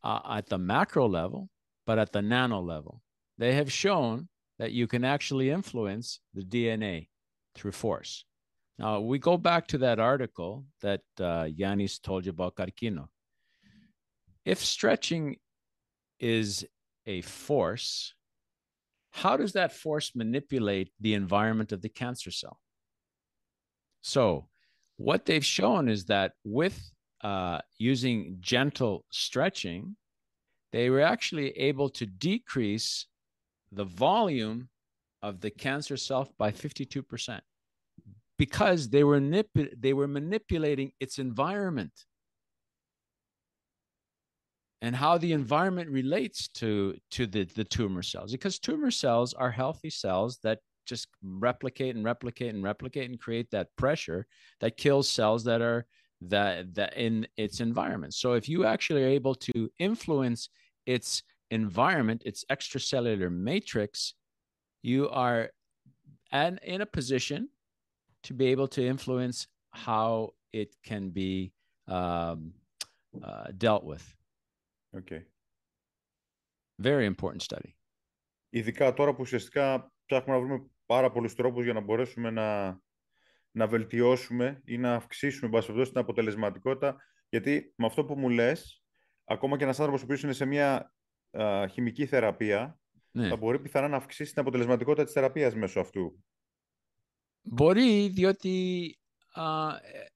uh, at the macro level, but at the nano level. They have shown that you can actually influence the DNA through force. Now, we go back to that article that uh, Yanis told you about Carquino. If stretching is a force, how does that force manipulate the environment of the cancer cell? So, what they've shown is that with uh, using gentle stretching, they were actually able to decrease the volume of the cancer cell by 52% because they were, nip- they were manipulating its environment and how the environment relates to, to the, the tumor cells because tumor cells are healthy cells that just replicate and replicate and replicate and create that pressure that kills cells that are that that in its environment. So if you actually are able to influence its environment, its extracellular matrix, you are and in a position to be able to influence how it can be um, uh, dealt with. Okay. Very important study. Ειδικά τώρα που ουσιαστικά ψάχνουμε να βρούμε πάρα πολλούς τρόπους για να μπορέσουμε να, να βελτιώσουμε ή να αυξήσουμε εν πάση περιπτώσει, την αποτελεσματικότητα. Γιατί με αυτό που μου λες, ακόμα και ένας άνθρωπος που είναι σε μια α, χημική θεραπεία, Ναι. θα μπορεί πιθανά να αυξήσει την αποτελεσματικότητα της θεραπείας μέσω αυτού. Μπορεί, διότι α, ε,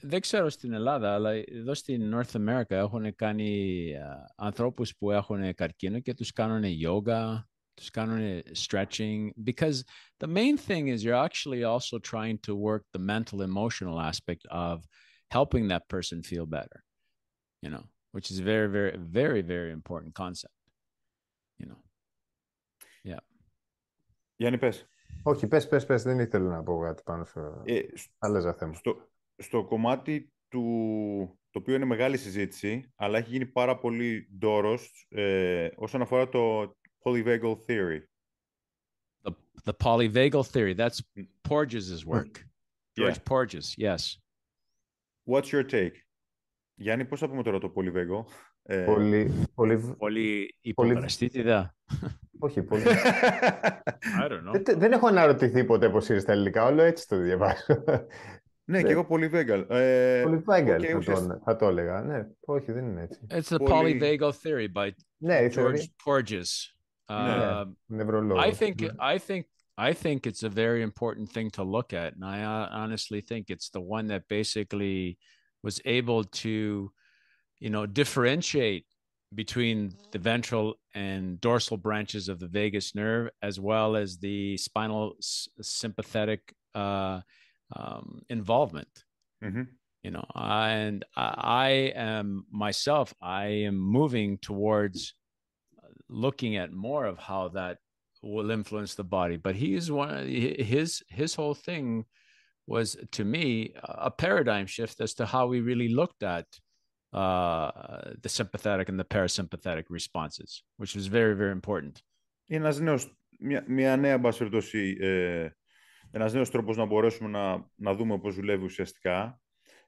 δεν ξέρω στην Ελλάδα, αλλά εδώ στην North America έχουν κάνει α, ανθρώπους που έχουν καρκίνο και τους κάνουν yoga, τους κάνουν stretching, because the main thing is you're actually also trying to work the mental emotional aspect of helping that person feel better, you know, which is a very, very, very, very important concept, you know. Γιάννη, πες. Όχι, πες, πες, πες, δεν ήθελα να πω κάτι πάνω σε Ε, άλλαζα θέμα. στο, στο κομμάτι του, το οποίο είναι μεγάλη συζήτηση, αλλά έχει γίνει πάρα πολύ ντόρος ε, όσον αφορά το polyvagal theory. The, the polyvagal theory, that's Porges' work. George Yeah. Porges, yes. What's your take? Γιάννη, πώς θα πούμε τώρα το polyvagal? Ε, Πολύ, πολύ, Πολύ υποκραστήτηδα. όχι, πολύ. I don't know. δεν, δεν έχω αναρωτηθεί ποτέ πώς είναι στα ελληνικά, όλο έτσι το διαβάζω. ναι, και εγώ polyvagal. Ε, Πολύ Βάγκελ οκ, θα, ουσιαστικά- το, θα το έλεγα. Ναι, όχι, δεν είναι έτσι. It's the Πολύ- polyvagal theory by Ναι, η George θεωρία, Porges. Ναι. Uh, νευρολόγος. I think I think I think it's a very important thing to look at, and I uh, honestly think it's the one that basically was able to, you know, differentiate between the ventral and dorsal branches of the vagus nerve, as well as the spinal s- sympathetic uh, um, involvement. Mm-hmm. You know, and I, I am myself. I am moving towards uh, looking at more of how that will influence the body. But he is one. Of, his his whole thing was to me a paradigm shift as to how we really looked at uh, the sympathetic and the parasympathetic responses which was very very important Είναι ένας νέος, μια, μια νέα, εν πάση περιπτώσει, ε, ένας νέος τρόπος να μπορέσουμε να, να δούμε πώς δουλεύει ουσιαστικά.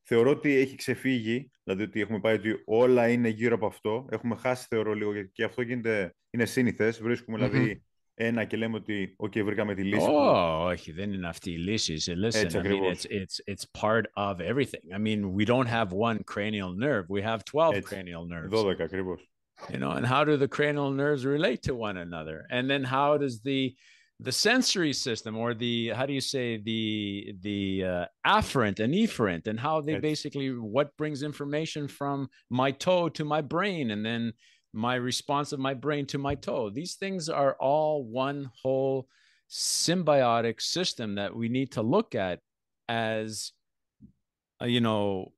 Θεωρώ ότι έχει ξεφύγει, δηλαδή ότι έχουμε πάει ότι όλα είναι γύρω από αυτό. Έχουμε χάσει, θεωρώ λίγο, γιατί και αυτό γίνεται, είναι σύνηθες. Βρίσκουμε, δηλαδή, ένα και λέμε ότι okay, βρήκαμε τη λύση. Oh, όχι, δεν είναι αυτή η λύση. Listen, Έτσι, I mean, it's, it's, it's part of everything. I mean, we don't have one cranial nerve. We have 12 Έτσι, cranial nerves. 12 ακριβώς. You know, and how do the cranial nerves relate to one another? And then how does the the sensory system or the how do you say the the uh, afferent and efferent and how they basically what brings information from my toe to my brain and then my response of my brain to my toe. These things are all one whole symbiotic system that we need to look at as uh, you know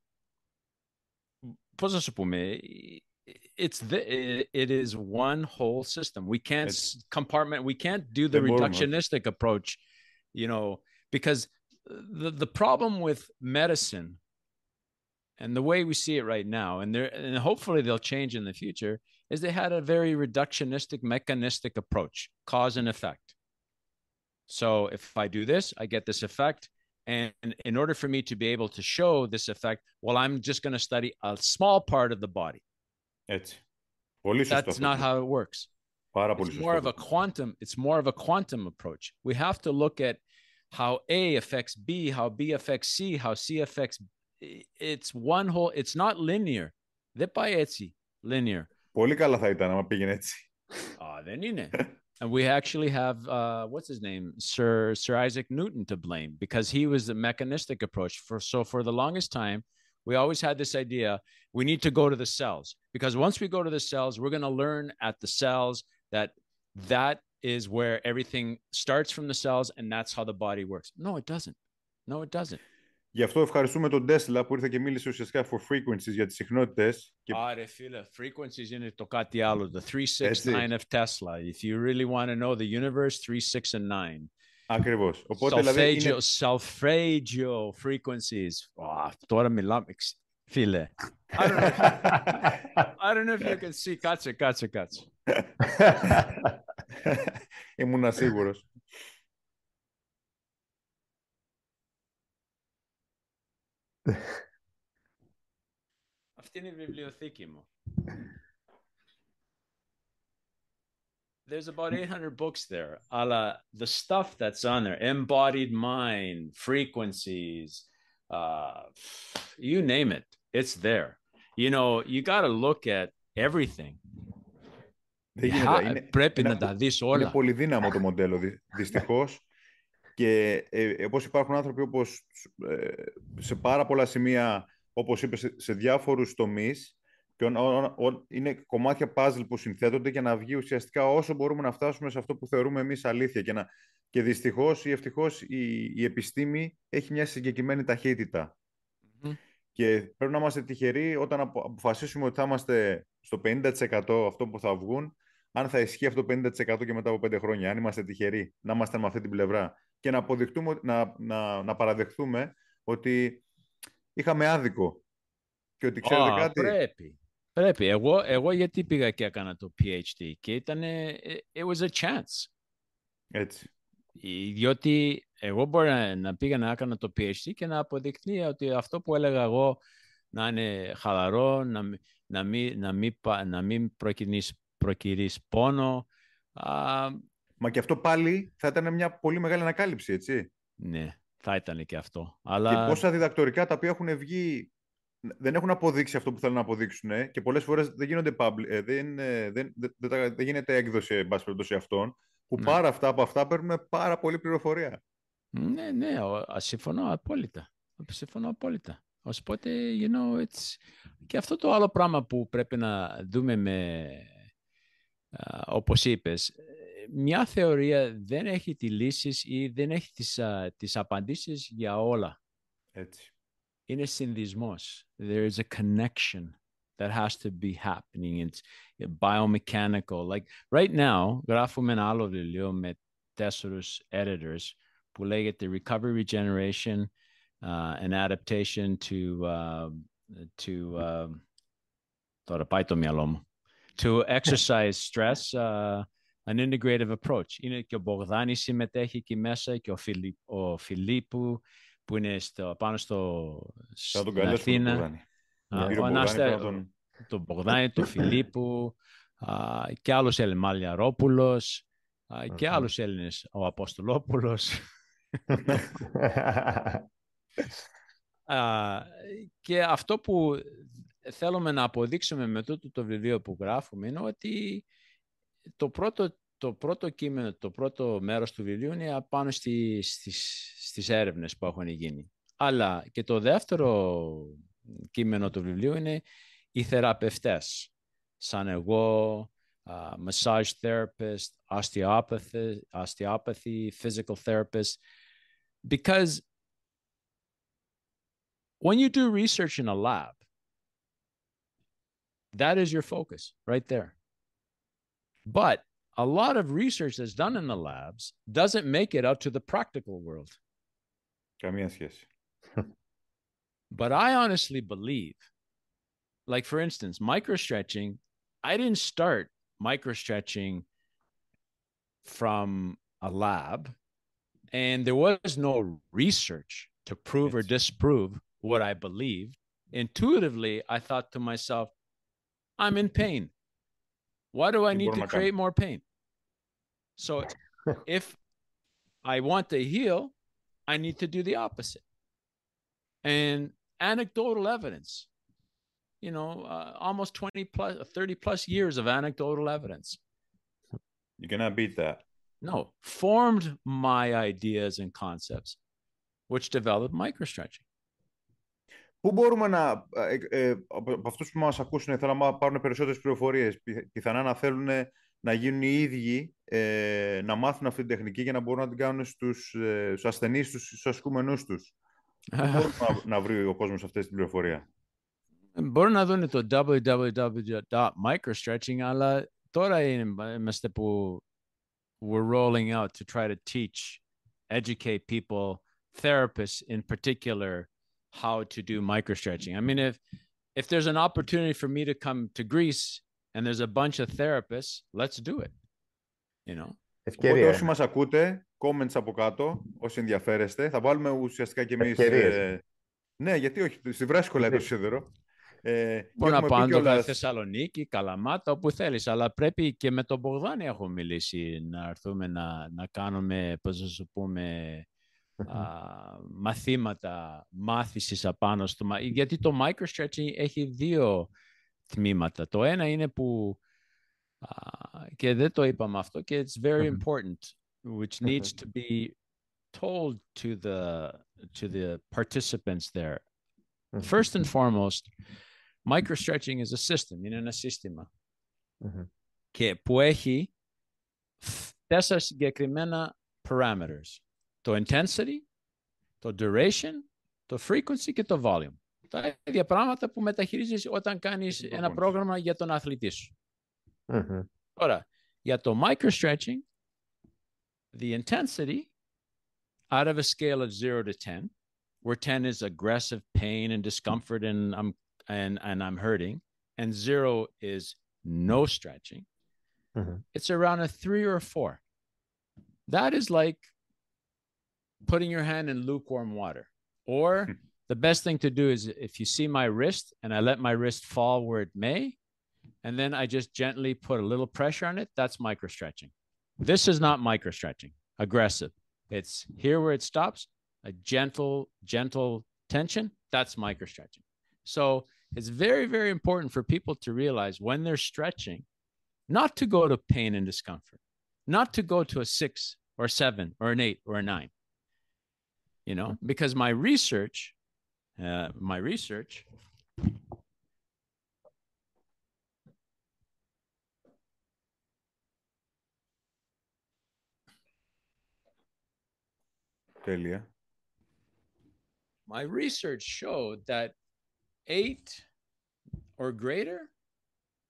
it's the it is one whole system. We can't it's, compartment we can't do the reductionistic approach you know because the the problem with medicine and the way we see it right now and there and hopefully they'll change in the future is they had a very reductionistic mechanistic approach cause and effect so if i do this i get this effect and in order for me to be able to show this effect well i'm just going to study a small part of the body Έτσι. Πολύ σωστό. That's not how it works. Πάρα πολύ it's more of a quantum. It's more of a quantum approach. We have to look at how A affects B, how B affects C, how C affects. It's one whole. It's not linear. Δεν πάει έτσι. Linear. Πολύ καλά θα ήταν άμα πήγαινε έτσι. Ah, δεν είναι. And we actually have uh, what's his name, Sir Sir Isaac Newton, to blame because he was the mechanistic approach. For so for the longest time, we always had this idea we need to go to the cells because once we go to the cells we're going to learn at the cells that that is where everything starts from the cells and that's how the body works no it doesn't no it doesn't Γι' αυτό ευχαριστούμε τον Τέσλα που ήρθε και μίλησε ουσιαστικά for frequencies για τις συχνότητες. Και... Άρε φίλε, frequencies είναι το κάτι άλλο. The 369 of Tesla. If you really want to know the universe, 369. Ακριβώς. Οπότε, solfeggio, δηλαδή είναι... solfeggio frequencies. Oh, τώρα μιλάμε, φίλε. I don't, know, I don't know if you can see. Κάτσε, κάτσε, κάτσε. Ήμουν σίγουρος. Αυτή είναι η βιβλιοθήκη μου. there's about 800 books there. Αλλά the stuff that's on there, embodied mind, frequencies, uh, you name it, it's there. You know, you got to look at everything. είναι, πρέπει είναι, να τα δεις όλα. Είναι πολύ δύναμο το μοντέλο, δυστυχώς. Και ε, όπως υπάρχουν άνθρωποι όπως ε, σε πάρα πολλά σημεία, όπως είπες, σε, σε διάφορους τομείς, και είναι κομμάτια puzzle που συνθέτονται για να βγει ουσιαστικά όσο μπορούμε να φτάσουμε σε αυτό που θεωρούμε εμείς αλήθεια. Και, να... και δυστυχώς ή ευτυχώς η, η επιστήμη έχει μια συγκεκριμένη Και πρέπει να είμαστε τυχεροί όταν αποφασίσουμε ότι θα είμαστε στο 50% αυτό που θα βγουν, αν θα ισχύει αυτό το 50% και μετά από 5 χρόνια, αν είμαστε τυχεροί να είμαστε με αυτή την πλευρά και να, αποδειχτούμε, να, να, να παραδεχτούμε ότι είχαμε άδικο και ότι ξέρετε κάτι. Πρέπει. Πρέπει. Εγώ, εγώ γιατί πήγα και έκανα το PhD και ήταν, it was a chance. Έτσι. Διότι εγώ μπορεί να πήγα να έκανα το PhD και να αποδειχθεί ότι αυτό που έλεγα εγώ να είναι χαλαρό, να, να μην, να μην, να μην προκυρείς, πόνο. Α... Μα και αυτό πάλι θα ήταν μια πολύ μεγάλη ανακάλυψη, έτσι. Ναι, θα ήταν και αυτό. Αλλά... Και πόσα διδακτορικά τα οποία έχουν βγει δεν έχουν αποδείξει αυτό που θέλουν να αποδείξουν και πολλές φορές δεν, γίνονται public, ε, δεν, ε, δεν, δεν, δεν, γίνεται έκδοση εν πάση αυτών που ναι. πάρα αυτά από αυτά παίρνουμε πάρα πολύ πληροφορία. Ναι, ναι, συμφωνώ απόλυτα. Συμφωνώ απόλυτα. Οπότε, you know, it's... και αυτό το άλλο πράγμα που πρέπει να δούμε με, uh, όπως είπες, μια θεωρία δεν έχει τη λύση ή δεν έχει τις, uh, τις απαντήσεις για όλα. Έτσι είναι συνδυσμός. There is a connection that has to be happening. It's biomechanical. Like right now, γράφουμε ένα άλλο βιβλίο με τέσσερους editors που λέγεται Recovery Regeneration uh, and Adaptation to, uh, to uh, τώρα πάει το μυαλό μου. To exercise stress, uh, an integrative approach. Είναι και ο Μπογδάνης συμμετέχει εκεί μέσα και ο, Φιλίπ, ο Φιλίππου που είναι στο, πάνω στο, στην Αθήνα. Ο Ανάστα, τον Μπογδάνη, τον Φιλίππου α, και άλλος Ελμαλιαρόπουλος. uh, και άλλους Έλληνες, ο Αποστολόπουλος. uh, και αυτό που θέλουμε να αποδείξουμε με τούτο το βιβλίο που γράφουμε είναι ότι το πρώτο, το πρώτο κείμενο, το πρώτο μέρος του βιβλίου είναι πάνω στη, στις, στις έρευνες που έχουν γίνει. Αλλά και το δεύτερο κείμενο του βιβλίου είναι οι θεραπευτές, σαν εγώ, uh, massage therapist, osteopathy, osteopathy, physical therapist, because when you do research in a lab, that is your focus right there. But a lot of research that's done in the labs doesn't make it out to the practical world. Yes, but I honestly believe, like for instance, microstretching, I didn't start microstretching from a lab, and there was no research to prove yes. or disprove what I believed. Intuitively, I thought to myself, I'm in pain. Why do I need to create more pain? So if I want to heal, I need to do the opposite. And anecdotal evidence, you know, uh, almost 20 plus, 30 plus years of anecdotal evidence. You cannot beat that. No, formed my ideas and concepts, which developed microstretching. Πού μπορούμε να, ε, ε, από αυτούς που μας ακούσουν, θέλω να πάρουν περισσότερες πληροφορίες, πιθανά να θέλουν να γίνουν οι ίδιοι, ε, να μάθουν αυτή την τεχνική για να μπορούν να την κάνουν στους, ε, στους ασθενείς, στους, στους ασκούμενούς τους. Πού μπορούμε να, να βρει ο κόσμος αυτή την πληροφορία. Μπορεί να δουν το www.microstretching, αλλά τώρα είμαστε που we're rolling out to try to teach, educate people, therapists in particular, how to do microstretching. I mean, if if there's an opportunity for me to come to Greece and there's a bunch of therapists, let's do it. You know; Οπότε όσοι μας ακούτε, comments από κάτω, όσοι ενδιαφέρεστε, θα βάλουμε ουσιαστικά και εμείς... Ε, ναι, γιατί όχι, στη βράση το σίδερο. Ε, Μπορεί να πάνε κιόλας... Θεσσαλονίκη, Καλαμάτα, όπου θέλεις, αλλά πρέπει και με τον Μπογδάνη έχω μιλήσει να έρθουμε να, να κάνουμε, πώς να σου πούμε, α, μαθήματα μάθησης απάνω στο... Γιατί το microstretching έχει δύο τμήματα. Το ένα είναι που, α, και δεν το είπαμε αυτό, και it's very important, which needs to be told to the, to the participants there. First and foremost, microstretching is a system, είναι ένα σύστημα. Και που έχει τέσσερα συγκεκριμένα parameters. Το intensity, το duration, το frequency και το volume. Τα ίδια πράγματα που μεταχειρίζεις όταν κάνεις ένα πρόγραμμα για τον αθλητή σου. Τώρα, για το microstretching, the intensity out of a scale of 0 to 10, where 10 is aggressive pain and discomfort and I'm and and I'm hurting, and zero is no stretching, mm-hmm. it's around a three or a four. That is like putting your hand in lukewarm water. Or hmm. The best thing to do is if you see my wrist and I let my wrist fall where it may, and then I just gently put a little pressure on it, that's micro stretching. This is not micro stretching, aggressive. It's here where it stops, a gentle, gentle tension. That's micro stretching. So it's very, very important for people to realize when they're stretching, not to go to pain and discomfort, not to go to a six or seven or an eight or a nine. You know, because my research, uh, my research Τέλεια. My research showed that eight or greater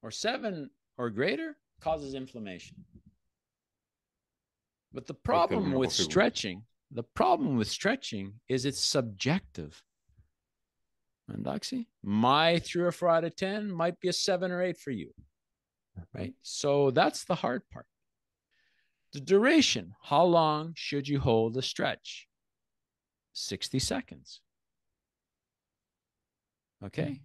or seven or greater causes inflammation. But the problem with stretching, the problem with stretching is it's subjective. And Doxy, my three or four out of 10 might be a seven or eight for you. Right. So that's the hard part. The duration, how long should you hold a stretch? 60 seconds. Okay.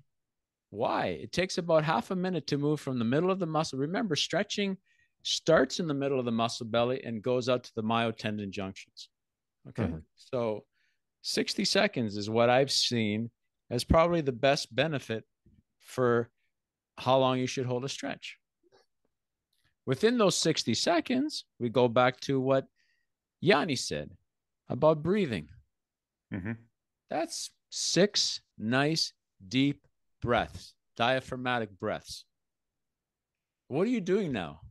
Why? It takes about half a minute to move from the middle of the muscle. Remember, stretching starts in the middle of the muscle belly and goes out to the myotendon junctions. Okay. Mm-hmm. So 60 seconds is what I've seen as probably the best benefit for how long you should hold a stretch. Within those 60 seconds, we go back to what Yanni said about breathing. Mm-hmm. That's six nice, deep breaths, diaphragmatic breaths. What are you doing now?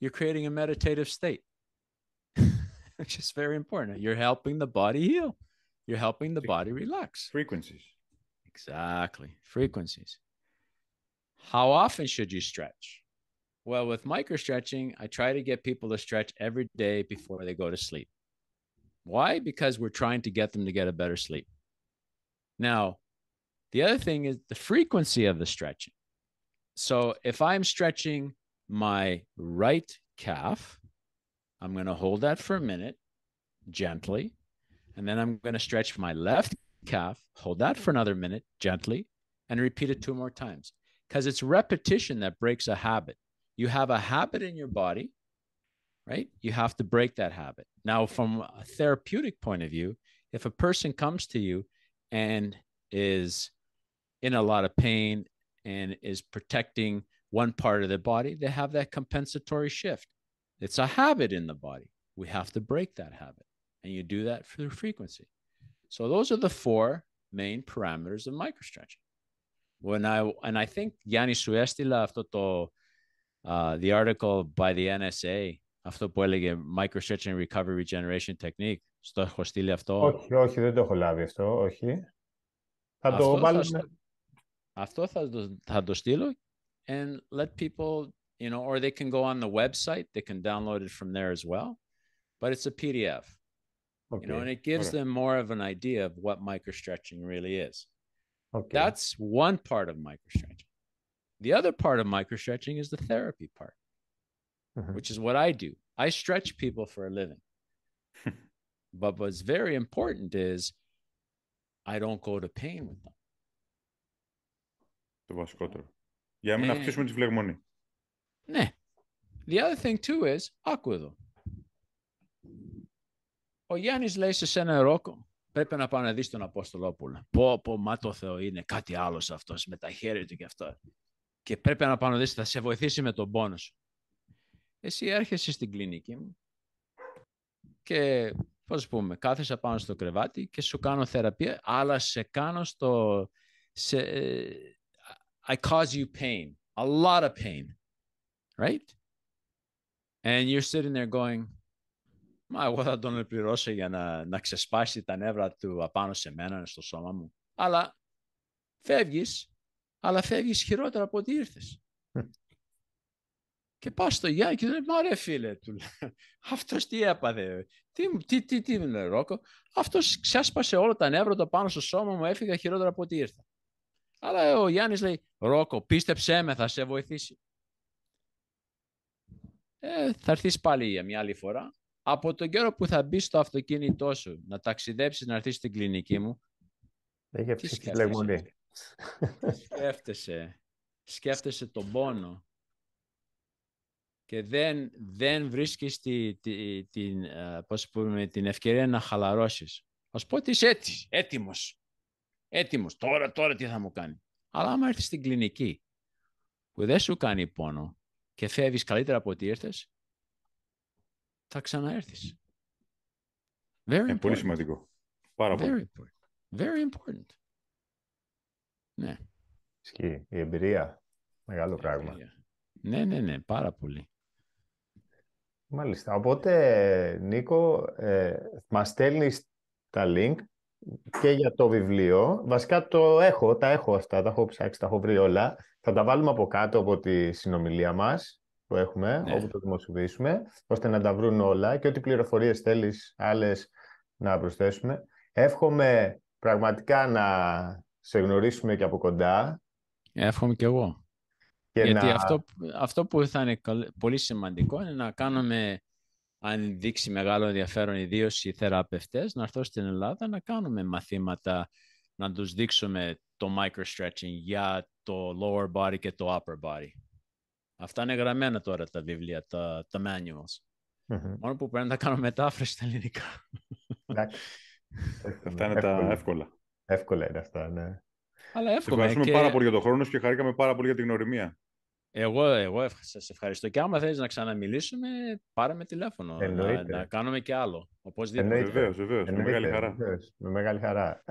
You're creating a meditative state, which is very important. You're helping the body heal, you're helping the body relax. Frequencies. Exactly. Frequencies. How often should you stretch? Well, with micro stretching, I try to get people to stretch every day before they go to sleep. Why? Because we're trying to get them to get a better sleep. Now, the other thing is the frequency of the stretching. So if I'm stretching my right calf, I'm going to hold that for a minute gently. And then I'm going to stretch my left calf, hold that mm-hmm. for another minute gently, and repeat it two more times. Because it's repetition that breaks a habit. You have a habit in your body, right? You have to break that habit. Now, from a therapeutic point of view, if a person comes to you and is in a lot of pain and is protecting one part of the body, they have that compensatory shift. It's a habit in the body. We have to break that habit. And you do that through frequency. So those are the four main parameters of microstretching. When I and I think Yanni σου έστειλα αυτό το uh, the article by the NSA αυτό που έλεγε microstretching recovery regeneration technique. Στο έχω στείλει αυτό. Όχι, όχι, δεν το έχω λάβει αυτό, όχι. Θα αυτό το βάλουμε. Θα, αυτό θα το, θα το στείλω and let people, you know, or they can go on the website. They can download it from there as well. But it's a PDF. Okay. You know, and it gives them more of an idea of what microstretching really is. Okay. That's one part of microstretching. The other part of microstretching is the therapy part, mm-hmm. which is what I do. I stretch people for a living. but what's very important is I don't go to pain with them. Το βασικότερο. Για να μην αυξήσουμε τη φλεγμονή. Ναι. The other thing too is, άκου εδώ. Ο Γιάννης λέει σε σένα Ρόκο, πρέπει να πάω να δεις τον Απόστολόπουλο. Πω, πω, μα το Θεό είναι κάτι άλλο αυτός, με τα χέρια του και αυτό. Και πρέπει να πάω να δεις, θα σε βοηθήσει με τον πόνο σου. Εσύ έρχεσαι στην κλινική μου και, πώς πούμε, κάθεσαι πάνω στο κρεβάτι και σου κάνω θεραπεία, αλλά σε κάνω στο... Σε, I cause you pain, a lot of pain, right? And you're sitting there going, Μα εγώ θα τον πληρώσω για να, να ξεσπάσει τα νεύρα του απάνω σε μένα, στο σώμα μου. Αλλά φεύγεις, αλλά φεύγεις χειρότερα από ό,τι ήρθες. και πας στο Γιάννη και λέει, μα ρε φίλε, του λέει, αυτός τι έπαθε, τι, τι, τι, τι είναι Ρόκο, αυτός ξέσπασε όλα τα νεύρα του πάνω στο σώμα μου, έφυγα χειρότερα από ό,τι ήρθα. Αλλά ο Γιάννης λέει, Ρόκο, πίστεψέ με, θα σε βοηθήσει. Ε, θα έρθεις πάλι για μια άλλη φορά από τον καιρό που θα μπει στο αυτοκίνητό σου να ταξιδέψεις να έρθεις στην κλινική μου, έχει τι σκέφτεσαι; σκέφτεσαι; Σκέφτεσαι τον πόνο. Και δεν, δεν βρίσκεις τη, τη, την, πώς πούμε, την ευκαιρία να χαλαρώσεις. Ας πω ότι είσαι έτοιμος. Έτοιμος. Τώρα, τώρα τι θα μου κάνει; Αλλά άμα έρθεις στην κλινική που δεν σου κάνει πόνο και φεύγεις καλύτερα από ό,τι ήρθες, θα ξαναέρθεις. Very Είναι πολύ σημαντικό. Πάρα Very πολύ. Important. Very important. Ναι. Ισχύει. Η εμπειρία. Μεγάλο πράγμα. Ναι, ναι, ναι. Πάρα πολύ. Μάλιστα. Οπότε, Νίκο, ε, μας στέλνεις τα link και για το βιβλίο. Βασικά το έχω, τα έχω αυτά, τα έχω ψάξει, τα έχω βρει όλα. Θα τα βάλουμε από κάτω από τη συνομιλία μας που έχουμε, ναι. όπου το δημοσιοποιήσουμε, ώστε να τα βρουν όλα και ό,τι πληροφορίες θέλεις άλλες να προσθέσουμε. Εύχομαι πραγματικά να σε γνωρίσουμε και από κοντά. Εύχομαι και εγώ. Γιατί αυτό, αυτό που θα είναι πολύ σημαντικό είναι να κάνουμε, αν δείξει μεγάλο ενδιαφέρον ιδίως οι θεραπευτές, να έρθω στην Ελλάδα να κάνουμε μαθήματα, να τους δείξουμε το microstretching για το lower body και το upper body. Αυτά είναι γραμμένα τώρα τα βιβλία, τα, τα manuals. Μόνο που πρέπει να κάνω μετάφραση στα ελληνικά. αυτά είναι τα εύκολα. Εύκολα είναι αυτά, ναι. Αλλά εύκολα. Ευχαριστούμε και... πάρα πολύ για τον χρόνο σου και χαρήκαμε πάρα πολύ για την γνωριμία. Εγώ, εγώ σας ευχαριστώ. Και άμα θέλεις να ξαναμιλήσουμε, πάρε με τηλέφωνο. Να, να, κάνουμε και άλλο. Οπωσδήποτε. Βεβαίως, βεβαίως. Με μεγάλη χαρά. Βεβαίως. Με μεγάλη χαρά.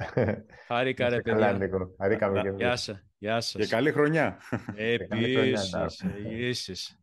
Χάρηκα ρε παιδιά. Χαρήκαμε και Γεια σας. Γεια σας. Και καλή χρονιά. Επίσης. Επίσης.